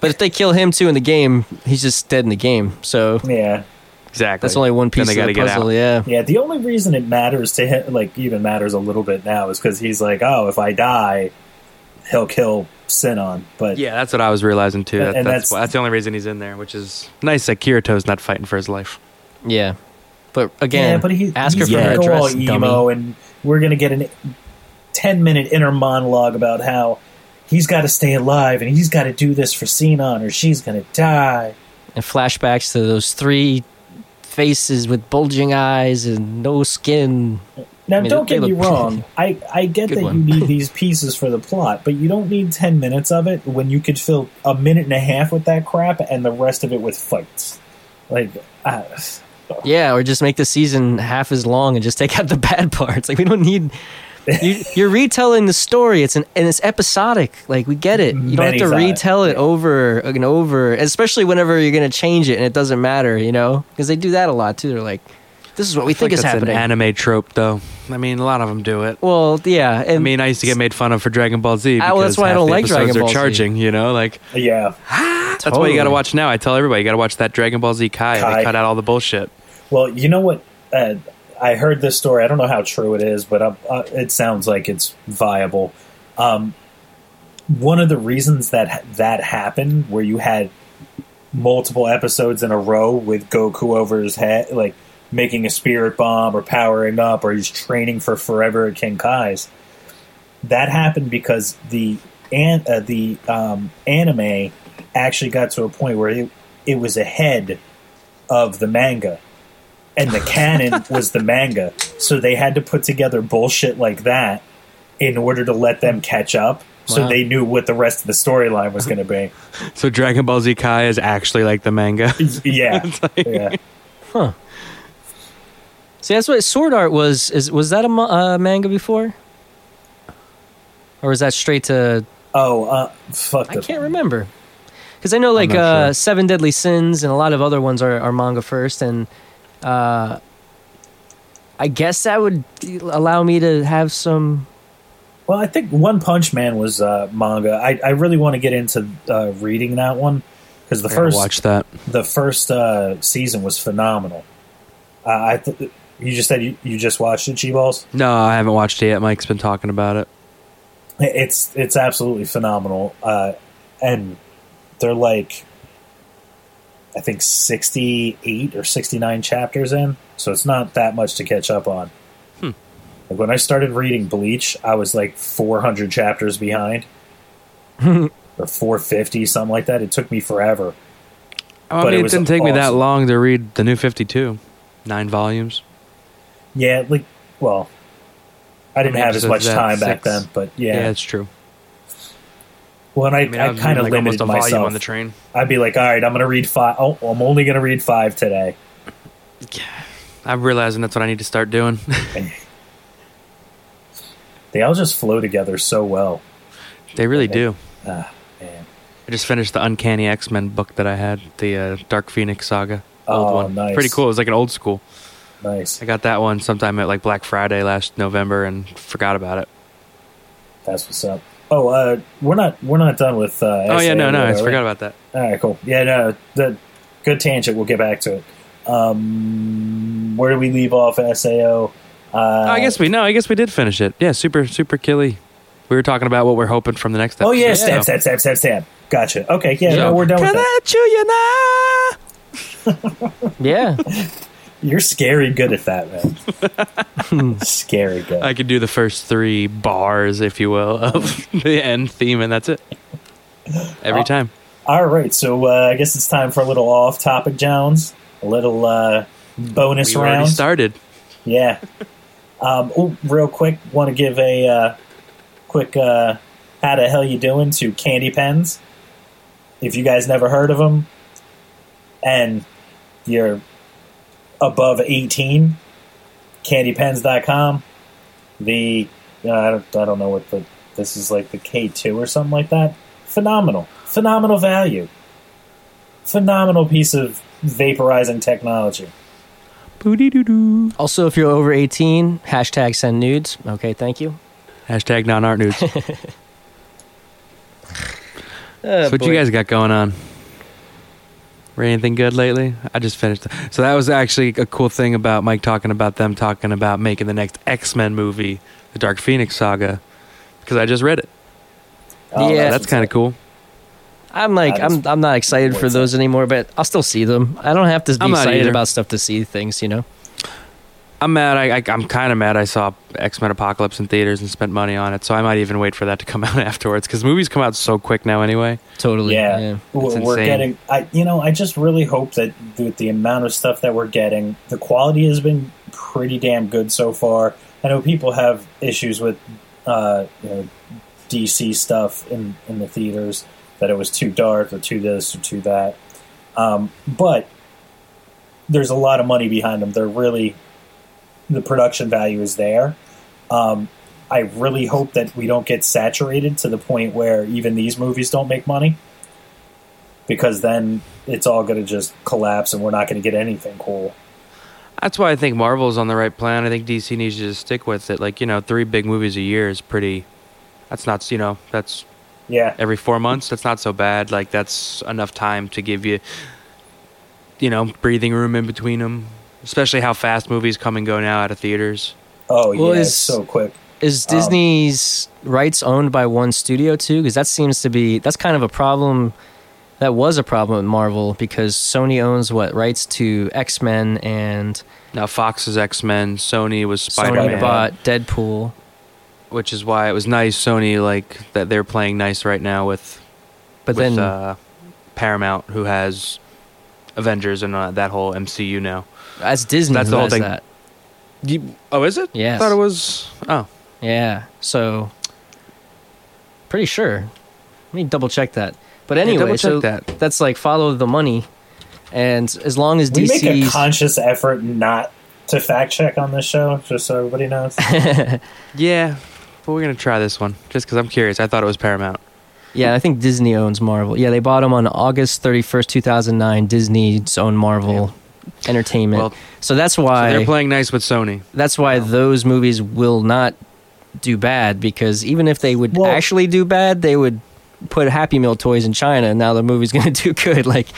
but if they kill him too in the game, he's just dead in the game. So Yeah, Exactly. that's only one piece of the gotta puzzle. Yeah. yeah. The only reason it matters to him, like even matters a little bit now, is because he's like, oh, if I die, he'll kill Sinon. But Yeah, that's what I was realizing too. That, And that's that's- why- that's the only reason he's in there, which is nice that Kirito's not fighting for his life. Yeah. But again, yeah, but he, ask her for her go all address, emo, dummy. and we're gonna get a ten minute inner monologue about how he's got to stay alive and he's got to do this for Sinon, or she's gonna die. and flashbacks to those three faces with bulging eyes and no skin. Now, I mean, don't get me wrong. I, I get that one. you need these pieces for the plot, but you don't need 10 minutes of it when you could fill a minute and a half with that crap and the rest of it with fights. Like, uh, Yeah, or just make the season half as long and just take out the bad parts. Like we don't need. You, you're retelling the story. It's an and it's episodic. Like we get it. You don't Many have to times, retell it yeah. over and over, especially whenever you're going to change it and it doesn't matter. You know, because they do that a lot too. They're like, "This is what we think Like is that's happening." an anime trope, though. I mean, a lot of them do it. well, yeah. And I mean, I used to get made fun of for Dragon Ball Z. Ah, well, Because that's why I half don't the like episodes Dragon are Ball Z. charging. You know, like yeah. that's why you got to watch now. I tell everybody you got to watch that Dragon Ball Z Kai. Kai. They cut out all the bullshit. Well, you know what? Uh, I heard this story. I don't know how true it is, but uh, uh, it sounds like it's viable. Um, one of the reasons that that happened, where you had multiple episodes in a row with Goku over his head, like making a spirit bomb or powering up, or he's training for forever at King Kai's. That happened because the uh, the um, anime actually got to a point where it, it was ahead of the manga and the canon was the manga. So they had to put together bullshit like that in order to let them catch up. So Wow. they knew what the rest of the storyline was going to be. So Dragon Ball Z Kai is actually like the manga. Yeah, yeah. Huh. See, that's what Sword Art was. Is was that a uh, manga before, or was that straight to Oh, uh, fuck. I the- can't remember because I know like uh, sure. Seven Deadly Sins and a lot of other ones are, are manga first, and uh, I guess that would allow me to have some. Well, I think One Punch Man was uh, manga. I, I really want to get into uh, reading that one because the I gotta first watch that. the first uh, season was phenomenal. Uh, I th- you just said you, you just watched it, G balls. No, I haven't watched it yet. Mike's been talking about it. It's it's absolutely phenomenal, uh, and they're like, I think sixty eight or sixty nine chapters in, so it's not that much to catch up on. Hmm. Like when I started reading Bleach, I was like four hundred chapters behind, or four fifty, something like that. It took me forever. Oh, I But it mean, it, was didn't take me that long to read the new 52. Nine volumes. Yeah, like well, I didn't mean, have as much time back then, but Yeah, yeah. it's true. Well, and I, I mean, I, I, kind of like limited myself. on the train. I'd be like, all right, I'm going to read five. Oh, I'm only going to read five today. Yeah, I'm realizing that's what I need to start doing. They all just flow together so well. they really do. Ah, man. I just finished the Uncanny X Men book that I had, the uh, Dark Phoenix saga. Old Oh, one. nice. Pretty cool. It was like an old school. Nice. I got that one sometime at like Black Friday last November and forgot about it. That's what's up. Oh, uh, we're not we're not done with. Uh, oh yeah, no, no, I SA, forgot about that. All right, cool. Yeah, no, the good tangent. We'll get back to it. Um, where do we leave off? SAO. Uh, I guess we no. I guess we did finish it. Yeah, super super killy. We were talking about what we're hoping from the next episode. Oh yeah, so- stab, stab, stab, stab, stab. Gotcha. Okay, yeah, So- no, we're done with Can that. I chew you now? Yeah. You're scary good at that, man. scary good. I could do the first three bars, if you will, of the end theme, and that's it. Every Oh. time. All right, so uh, I guess it's time for a little off-topic, Jones. A little uh, bonus We round. started. Yeah. Um, real quick, want to give a uh, quick uh, "How the hell you doing?" to Candy Pens. If you guys never heard of them, and you're above eighteen, CandyPens.com. The uh, I don't I don't know what the this is like the K two or something like that. Phenomenal, phenomenal value, phenomenal piece of vaporizing technology. Booty-doo-doo. Also, if you're over 18, hashtag send nudes. Okay, thank you. Hashtag non art news. so Uh, what you guys got going on? Read anything good lately? I just finished. So that was actually a cool thing about Mike talking about them talking about making the next X Men movie, the Dark Phoenix saga, because I just read it. Oh, Yeah. That's kind of cool. I'm like, I'm, I'm not excited for those anymore, but I'll still see them. I don't have to be excited either. about stuff to see things, you know? I'm mad. I, I I'm kind of mad. I saw X Men Apocalypse in theaters and spent money on it, so I might even wait for that to come out afterwards because movies come out so quick now anyway. Totally. Yeah, yeah. We're, It's we're insane. getting. I you know I just really hope that with the amount of stuff that we're getting, the quality has been pretty damn good so far. I know people have issues with uh, you know, DC stuff in in the theaters that it was too dark or too this or too that, um, but there's a lot of money behind them. They're really the production value is there. Um, I really hope that we don't get saturated to the point where even these movies don't make money because then it's all going to just collapse and we're not going to get anything cool. That's why I think Marvel's on the right plan. I think DC needs to just stick with it. Like you know, three big movies a year is pretty. That's not you know that's Yeah, every four months. That's not so bad. Like that's enough time to give you, you know, breathing room in between them. Especially how fast movies come and go now out of theaters. oh Well, yeah, is- it's so quick. Is Um, Disney's rights owned by one studio too? Because that seems to be that's kind of a problem. That was a problem with Marvel because Sony owns what rights to X Men and Now Fox is X Men. Sony was Spider Sony Man, bought Deadpool. which is why it was nice. Sony like that they're playing nice right now with But with then uh, Paramount, who has Avengers and uh, that whole MCU now. That's Disney. that's the whole thing. That. You, oh, is it? Yeah. I thought it was. Oh, Yeah. So pretty sure. Let me double check that. But anyway, double so that. that's like follow the money, and as long as We make a conscious effort not to fact check on this show, just so everybody knows. yeah. But we're gonna try this one just because I'm curious. I thought it was Paramount. Yeah, I think Disney owns Marvel. Yeah, they bought them on August 31st, 2009. Disney's own Marvel Entertainment. Well, so that's so why they're playing nice with Sony. that's why those movies will not do bad because even if they would Well- actually do bad, they would put Happy Meal toys in China and now the movie's going to do good. Like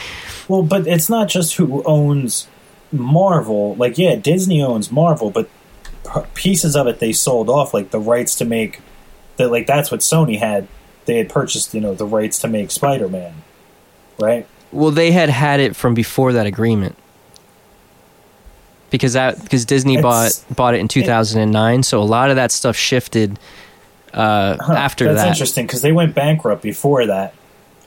well, but it's not just who owns Marvel. Like, yeah, Disney owns Marvel, but pieces of it they sold off, like the rights to make that. Like that's what Sony had. They had purchased, you know, the rights to make Spider Man, right? well they had had it from before that agreement. Because that because Disney It's- bought bought it in 2009, so a lot of that stuff shifted uh, Huh, after That's that. That's interesting because they went bankrupt before that.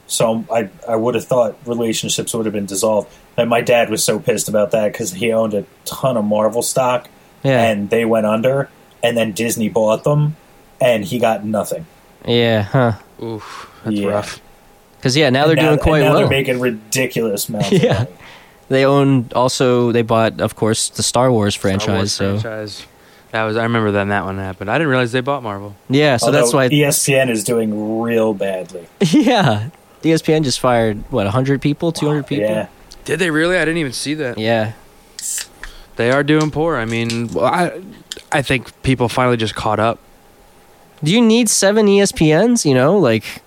So I I would have thought relationships would have been dissolved. And my dad was so pissed about that because he owned a ton of Marvel stock, Yeah. and they went under, and then Disney bought them, and he got nothing. Yeah, huh. Oof, that's Yeah. rough. Because yeah, now they're And doing and quite now well. They're making ridiculous amounts. Yeah. Of money. they own also they bought of course the Star Wars Star franchise. Wars so franchise. That was I remember then that one happened. I didn't realize they bought Marvel. yeah, so that's Although E why ESPN is doing real badly. yeah, ESPN just fired what hundred people, two hundred people. Yeah, Did they really? I didn't even see that. Yeah. They are doing poor. I mean, well, I I think people finally just caught up. Do you need seven ESPNs? You know, like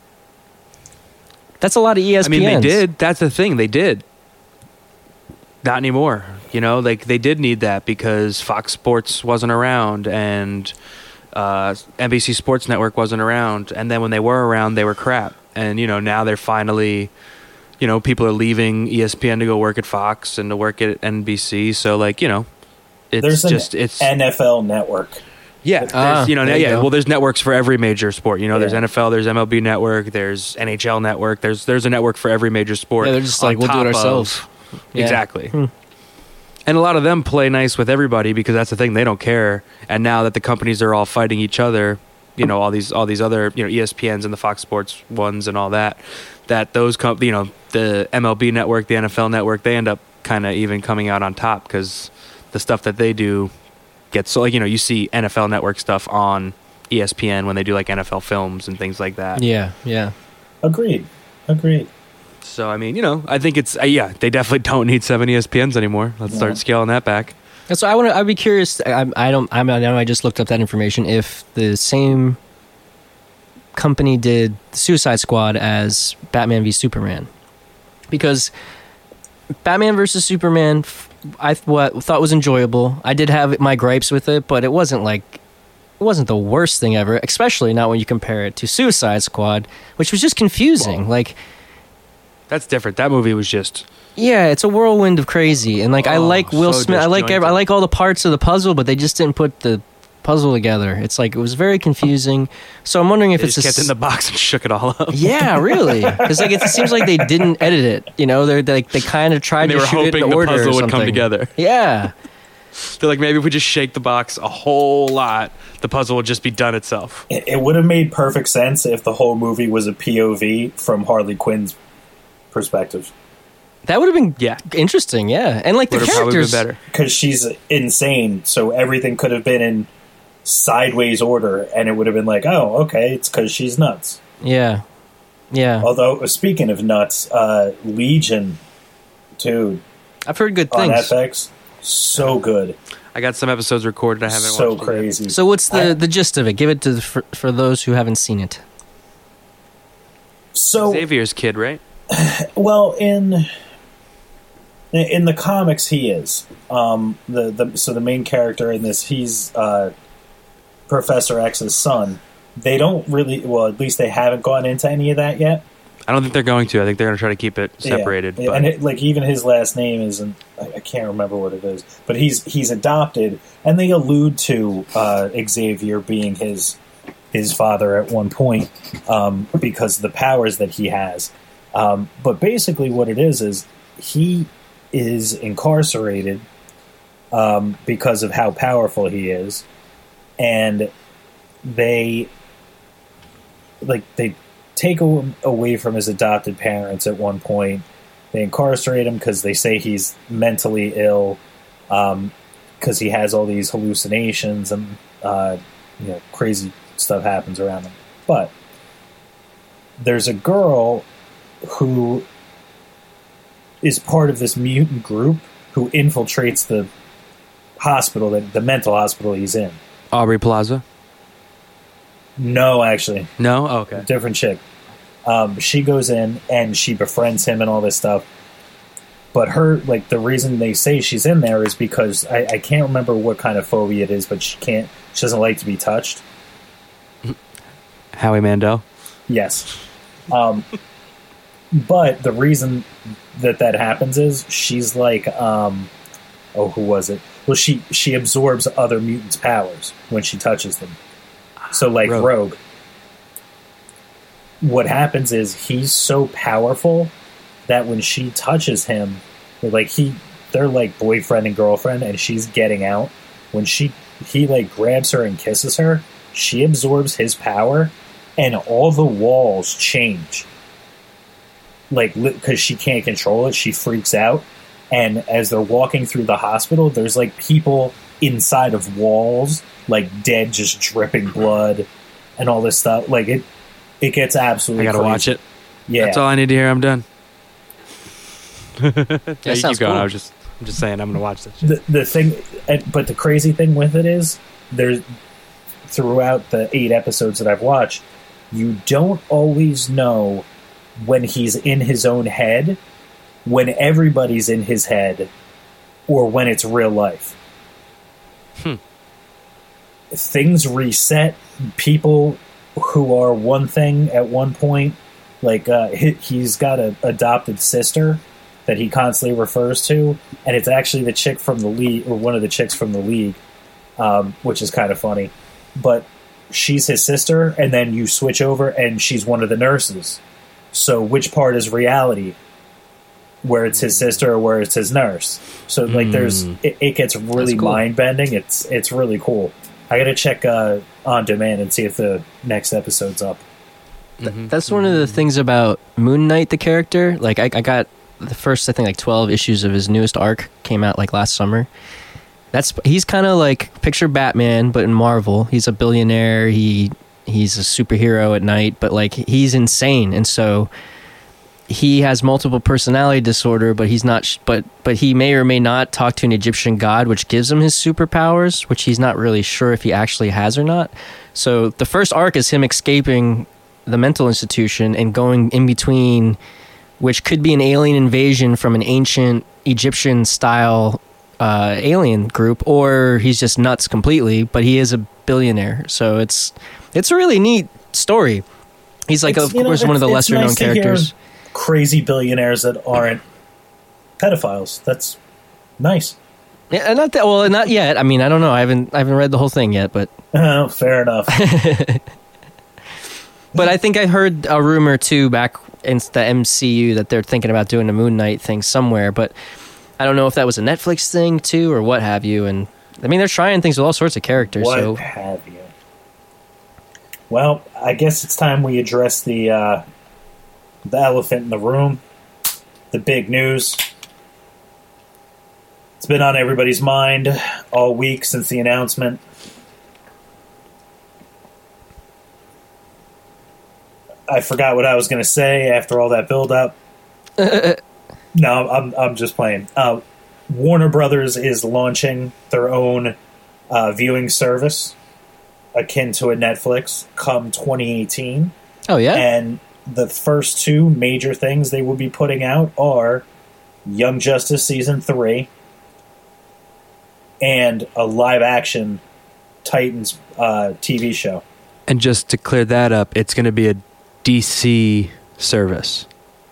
that's a lot of ESPNs. I mean, they did. That's the thing. They did. Not anymore. You know, like they did need that because Fox Sports wasn't around and uh, NBC Sports Network wasn't around, and then when they were around, they were crap. And you know, now they're finally, you know, people are leaving ESPN to go work at Fox and to work at NBC. So like, you know, it's There's an just it's NFL network. yeah, there's, Ah, you know, there you yeah. Well, there's networks for every major sport. You know, there's NFL, there's MLB Network, there's NHL Network. There's there's a network for every major sport. Yeah, they're just like, we'll do it top of- ourselves. Yeah. Exactly. Hmm. And a lot of them play nice with everybody because that's the thing they don't care. And now that the companies are all fighting each other, you know, all these all these other you know ESPNs and the Fox Sports ones and all that, that those com- you know the MLB Network, the NFL Network, they end up kind of even coming out on top because the stuff that they do gets so like you know you see NFL Network stuff on ESPN when they do like NFL films and things like that. Yeah, yeah. Agreed. Agreed. So I mean, you know, I think it's uh, yeah, they definitely don't need seven ESPNs anymore. Let's Yeah. start scaling that back. And so I want to. I'd be curious. I, I don't. I'm, I know I just looked up that information. If the same company did Suicide Squad as Batman v Superman, because Batman versus Superman, I what thought was enjoyable. I did have my gripes with it, but it wasn't like it wasn't the worst thing ever. Especially not when you compare it to Suicide Squad, which was just confusing. like. That's different. That movie was just Yeah, it's a whirlwind of crazy, and like I Oh, like Will so Smith. I like disjointed. I like all the parts of the puzzle, but they just didn't put the puzzle together. It's like it was very confusing. So I'm wondering if they it's just a kept it in the box and shook it all up. yeah, really, because like it seems like they didn't edit it. You know, they're like they kind of tried And they to were shoot it hoping in the order or puzzle would come something. together. Yeah, They're like, maybe if we just shake the box a whole lot, the puzzle would just be done itself. It, it would have made perfect sense if the whole movie was a POV from Harley Quinn's perspective. that would have been Yeah. interesting. Yeah, and like the Would have probably been characters. better. Because she's insane, so everything could have been in sideways order, and it would have been like, oh, okay, it's because she's nuts. Yeah, yeah. Although, speaking of nuts, uh, Legion, dude, I've heard good on things. FX, so good, I got some episodes recorded. I haven't so watched it yet. crazy. So what's the I- the gist of it? Give it to the, for, for those who haven't seen it. so Xavier's kid, right? Well, in in the comics, he is um, the the so the main character in this. He's uh, Professor X's son. They don't really well, at least they haven't gone into any of that yet. I don't think they're going to. I think they're going to try to keep it separated. Yeah, but and it, like even his last name isn't. I, can't remember what it is, but he's he's adopted, and they allude to uh, Xavier being his his father at one point um, because of the powers that he has. Um, but basically, what it is is he is incarcerated um, because of how powerful he is, and they like they take him away from his adopted parents at one point. They incarcerate him because they say he's mentally ill, because he has all these hallucinations and uh, you know crazy stuff happens around him. But there's a girl who is part of this mutant group who infiltrates the hospital, that the mental hospital he's in. Aubrey Plaza. No, actually, No, oh, okay. different chick. Um, she goes in and she befriends him and all this stuff. But her, like, the reason they say she's in there is because I, I can't remember what kind of phobia it is, but she can't, she doesn't like to be touched. Howie Mandel. Yes. Um, but the reason that that happens is she's like, um, oh, who was it? Well, she she absorbs other mutants' powers when she touches them. So, like Rogue. Rogue. What happens is he's so powerful that when she touches him, like he, they're like boyfriend and girlfriend, and she's getting out. When she he like grabs her and kisses her, she absorbs his power, and all the walls change. Like, because she can't control it, she freaks out. And as they're walking through the hospital, there's like people inside of walls, like dead, just dripping blood, and all this stuff. Like it, it gets absolutely I got to crazy. watch it. Yeah, That's all I need to hear. I'm done. yeah, you keep sounds going. cool. I was just, I'm just saying, I'm going to watch this. Shit. the the thing, but the crazy thing with it is there's throughout the eight episodes that I've watched, you don't always know when he's in his own head, when everybody's in his head, or when it's real life. Things reset. People who are one thing at one point, like uh, he, he's got a adopted sister that he constantly refers to, and it's actually the chick from the league, or one of the chicks from the league, um, which is kind of funny. But she's his sister, and then you switch over, and she's one of the nurses. So which part is reality? Where it's his sister or where it's his nurse? So like, there's hmm. it, it gets really cool. mind bending. It's it's really cool. I got to check uh, on demand and see if the next episode's up. Mm-hmm. That's one of the mm-hmm. things about Moon Knight, the character. Like, I, I got the first, I think, like twelve issues of his newest arc came out like last summer. That's he's kind of like picture Batman, but in Marvel. He's a billionaire. He he's a superhero at night, but like he's insane, and so he has multiple personality disorder. But he's not. sh- But but he may or may not talk to an Egyptian god, which gives him his superpowers, which he's not really sure if he actually has or not. So the first arc is him escaping the mental institution and going in between, which could be an alien invasion from an ancient Egyptian style uh, alien group, or he's just nuts completely. But he is a billionaire, so it's it's a really neat story. He's like, It's- of you know, course, one of the lesser known nice hear characters. Crazy billionaires that aren't pedophiles. That's nice. Yeah, not that well, not yet. I mean, I don't know. I haven't I haven't read the whole thing yet, but Oh, fair enough. But I think I heard a rumor too back in the MCU that they're thinking about doing a Moon Knight thing somewhere. But I don't know if that was a Netflix thing too or what have you. And I mean, they're trying things with all sorts of characters. what So have you? Well, I guess it's time we address the uh, the elephant in the room, the big news. It's been on everybody's mind all week since the announcement. I forgot what I was going to say after all that build up. no, I'm I'm just playing. Uh, Warner Brothers is launching their own uh, viewing service akin to a Netflix come 2018. oh yeah, And the first two major things they will be putting out are Young Justice Season 3 and a live action Titans uh, TV show. And just to clear that up, it's going to be a DC service.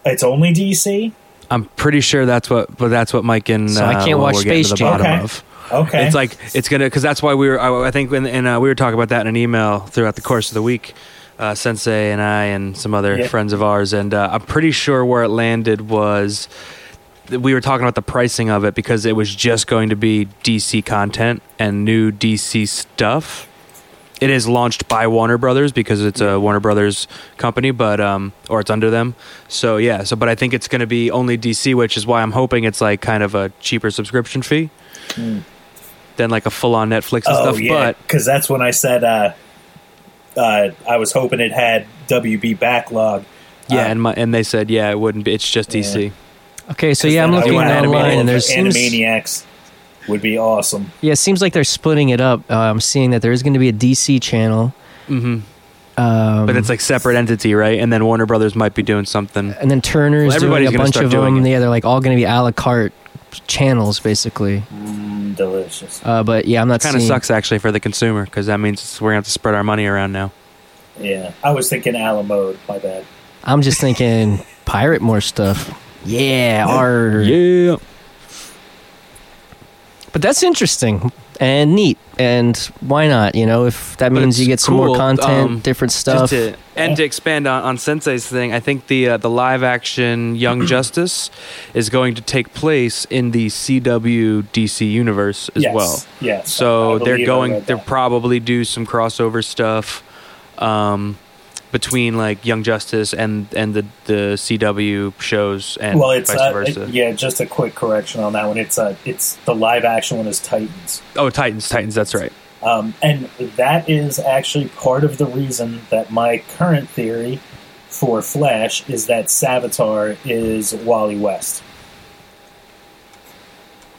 It's only DC? I'm pretty sure that's what, but that's what Mike and So I uh, can't what watch we're getting to Space the Jam. Okay. of. Okay. It's like it's gonna because that's why we were. I, I think when and uh, we were talking about that in an email throughout the course of the week. Uh, Sensei and I and some other friends of ours, and uh, I'm pretty sure where it landed was we were talking about the pricing of it because it was just going to be DC content and new DC stuff. It is launched by Warner Brothers because it's a Warner Brothers company, but um, or it's under them. So yeah, so but I think it's going to be only DC, which is why I'm hoping it's like kind of a cheaper subscription fee than like a full on Netflix and oh, stuff. yeah. But Because that's when I said uh, uh, I was hoping it had WB backlog. yeah, Uh, and my, and they said yeah, it wouldn't be. It's just DC. okay. So yeah, I'm looking would have online, and there's seems Animaniacs would be awesome. yeah, it seems like they're splitting it up. Uh, I'm seeing that there is going to be a DC channel, hmm um, But it's like separate entity, right? And then Warner Brothers might be doing something. and then Turner's Well, doing a bunch of doing them. it. Yeah, they're like all going to be a la carte channels, basically. Mm, delicious. Uh, but yeah, I'm not Kind of seeing. sucks actually for the consumer because that means we're gonna have to spread our money around now. Yeah, I was thinking a la mode. My bad. I'm just thinking pirate more stuff. Yeah, our Yeah. But that's interesting and neat. And why not? You know, if that But means you it's get some more content, um, different Just stuff. to, and to expand on, on Sensei's thing, I think the uh, the live action Young Justice is going to take place in the CW DC universe as yes. well. Yes. I So they're going. read They'll probably do some crossover stuff um, between like Young Justice and and the the CW shows and well, it's vice uh, versa. it- yeah. Just a quick correction on that one. It's uh, it's the live action one is Titans, Oh, Titans, Titans. That's right. um, and that is actually part of the reason that my current theory for Flash is that Savitar is Wally West.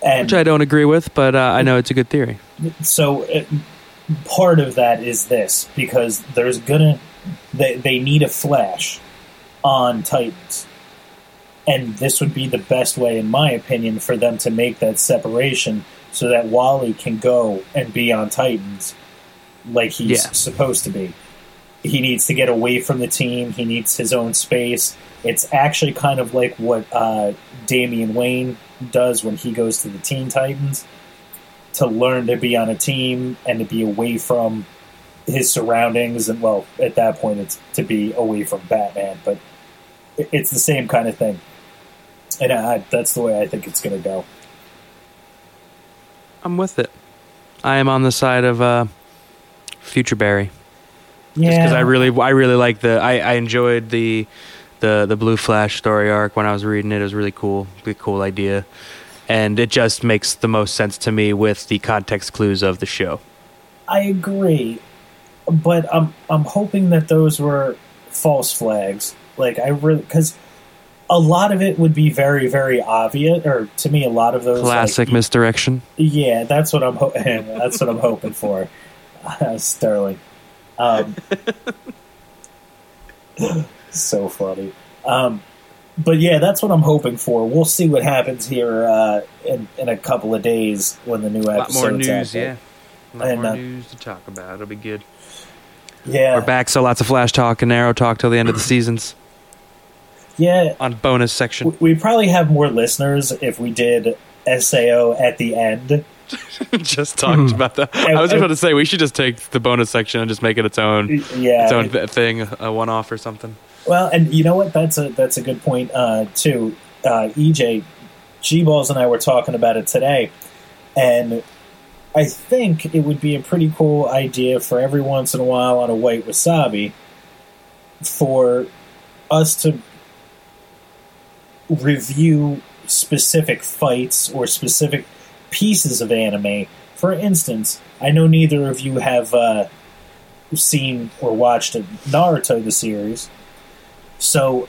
And Which I don't agree with, but uh, I know it's a good theory. so it, part of that is this because there's gonna they, they need a flash on titans And this would be the best way, in my opinion, for them to make that separation so that Wally can go and be on Titans like he's Yeah. supposed to be. He needs to get away from the team. He needs his own space. It's actually kind of like what uh, Damian Wayne does when he goes to the Teen Titans to learn to be on a team and to be away from his surroundings. And well, at that point, it's to be away from Batman, but it's the same kind of thing. And I, that's the way I think it's going to go. I'm with it. I am on the side of uh, Future Barry. Yeah, because I really, I really like the. I, I enjoyed the, the the Blue Flash story arc when I was reading it. It was really cool, really cool idea, and it just makes the most sense to me with the context clues of the show. I agree, but I'm I'm hoping that those were false flags. Like I really because a lot of it would be very very obvious, or to me, a lot of those Classic like, misdirection. Yeah, that's what I'm ho- that's what I'm hoping for, Sterling. Um, so funny. Um, but yeah, that's what I'm hoping for. We'll see what happens here uh, in in a couple of days when the new episode. A lot more news, yeah. A lot And, more uh, news to talk about. It'll be good. Yeah, We're back, so lots of Flash talk and Arrow talk till the end of the seasons yeah. on bonus section. We probably have more listeners if we did SAO at the end. just talked about that. I was about to say we should just take the bonus section and just make it its own, Yeah, its own th- thing, a one-off or something. Well, and you know what? That's a that's a good point uh, too. Uh, EJ, G Balls, and I were talking about it today, and I think it would be a pretty cool idea for every once in a while on a white wasabi for us to review specific fights or specific pieces of anime. For instance, I know neither of you have uh, seen or watched Naruto the series. So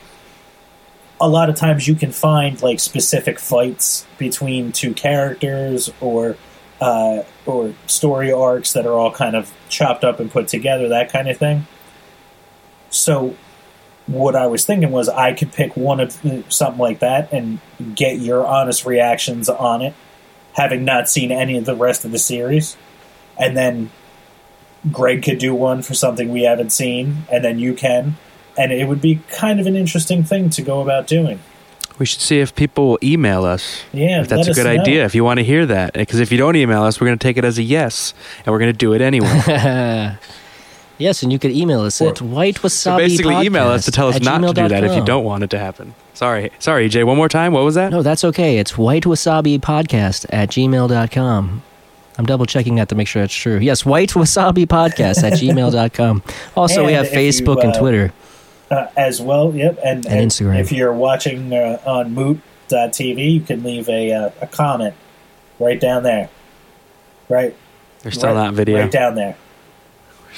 a lot of times you can find like specific fights between two characters or uh, or story arcs that are all kind of chopped up and put together, that kind of thing. So what I was thinking was I could pick one of something like that and get your honest reactions on it, having not seen any of the rest of the series, and then Greg could do one for something we haven't seen, and then you can, and it would be kind of an interesting thing to go about doing. We should see if people will email us. Yeah, if that's let a us good know. idea. If you want to hear that, because if you don't email us, we're going to take it as a yes, and we're going to do it anyway. yes, and you could email us at white wasabi. so basically, email us to tell us at not to do that if you don't want it to happen. Sorry, sorry, Jay. One more time. What was that? No, that's okay. It's white wasabi podcast at gmail.com. I'm double checking that to make sure that's true. Yes, white wasabi podcast at gmail.com. Also, we have if you, Facebook and uh, Twitter. Uh, as well. Yep, and, And Instagram. If you're watching uh, on Moot.tv, you can leave a uh, a comment right down there. Right, We're still right, not video. Right down there.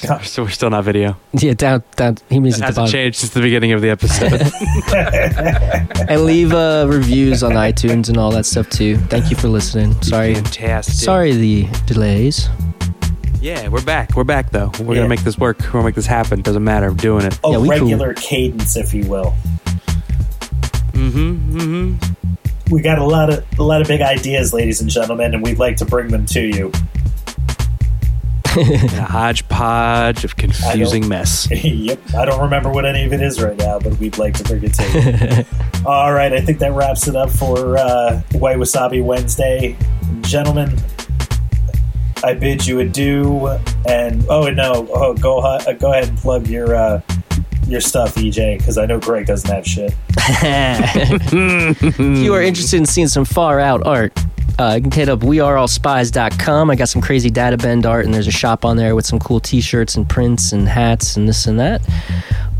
We're still, we're still not video. Yeah, down, down. He means It hasn't changed since the beginning of the episode. And leave uh, reviews on iTunes and all that stuff too. Thank you for listening. Sorry, Fantastic. sorry the delays. Yeah, we're back. We're back though. We're Yeah. gonna make this work. We're gonna make this happen. Doesn't matter. I'm doing it. A Yeah, we cool. regular cadence, if you will. Mm-hmm. Mm-hmm. We got a lot of a lot of big ideas, ladies and gentlemen, and we'd like to bring them to you. A hodgepodge of confusing mess. yep, I don't remember what any of it is right now, but we'd like to bring it to you. All right, I think that wraps it up for uh, White Wasabi Wednesday, gentlemen. I bid you adieu, and oh no, oh, go uh, go ahead and plug your uh, your stuff, EJ, because I know Greg doesn't have shit. if you are interested in seeing some far out art, uh, you can hit up weareallspies.com. I got some crazy data bend art, and there's a shop on there with some cool t shirts and prints and hats and this and that.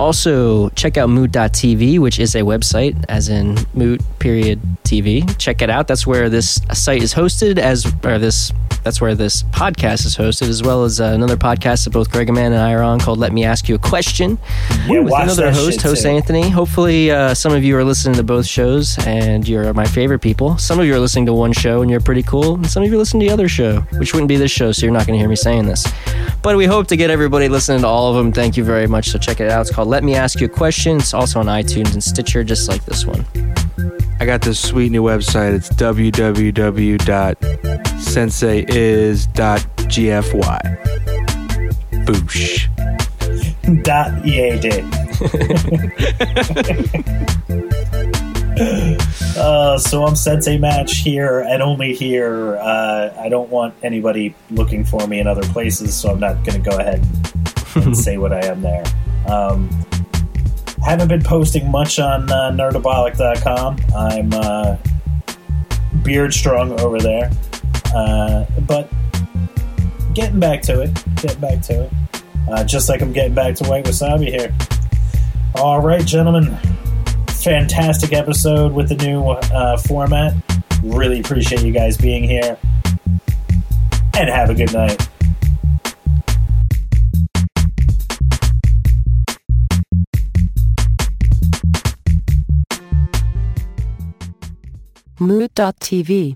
Also, check out moot.tv, which is a website, as in moot period TV. Check it out. That's where this site is hosted, as or this that's where this podcast is hosted, as well as uh, another podcast that both Greg and and I are on called "Let Me Ask You a Question." Yeah, with another host, host too. Anthony. Hopefully, uh, some of you are listening to both shows, and you're my favorite people. Some of you are listening to one show, and you're pretty cool. And some of you are listening to the other show, which wouldn't be this show, so you're not going to hear me saying this. But we hope to get everybody listening to all of them. Thank you very much. So check it out. It's called "Let Me Ask You a Question." It's also on iTunes and Stitcher, just like this one. I got this sweet new website. It's www.senseiis.gfy. Boosh. Dot EAD. uh, so I'm Sensei Match here and only here. Uh, I don't want anybody looking for me in other places, so I'm not going to go ahead and say what I am there. Um, haven't been posting much on uh, nerdabolic.com. I'm uh, beard strong over there, uh, but getting back to it. Getting back to it. Uh, just like I'm getting back to White Wasabi here. All right, gentlemen. Fantastic episode with the new uh, format. Really appreciate you guys being here. And have a good night. Moot.tv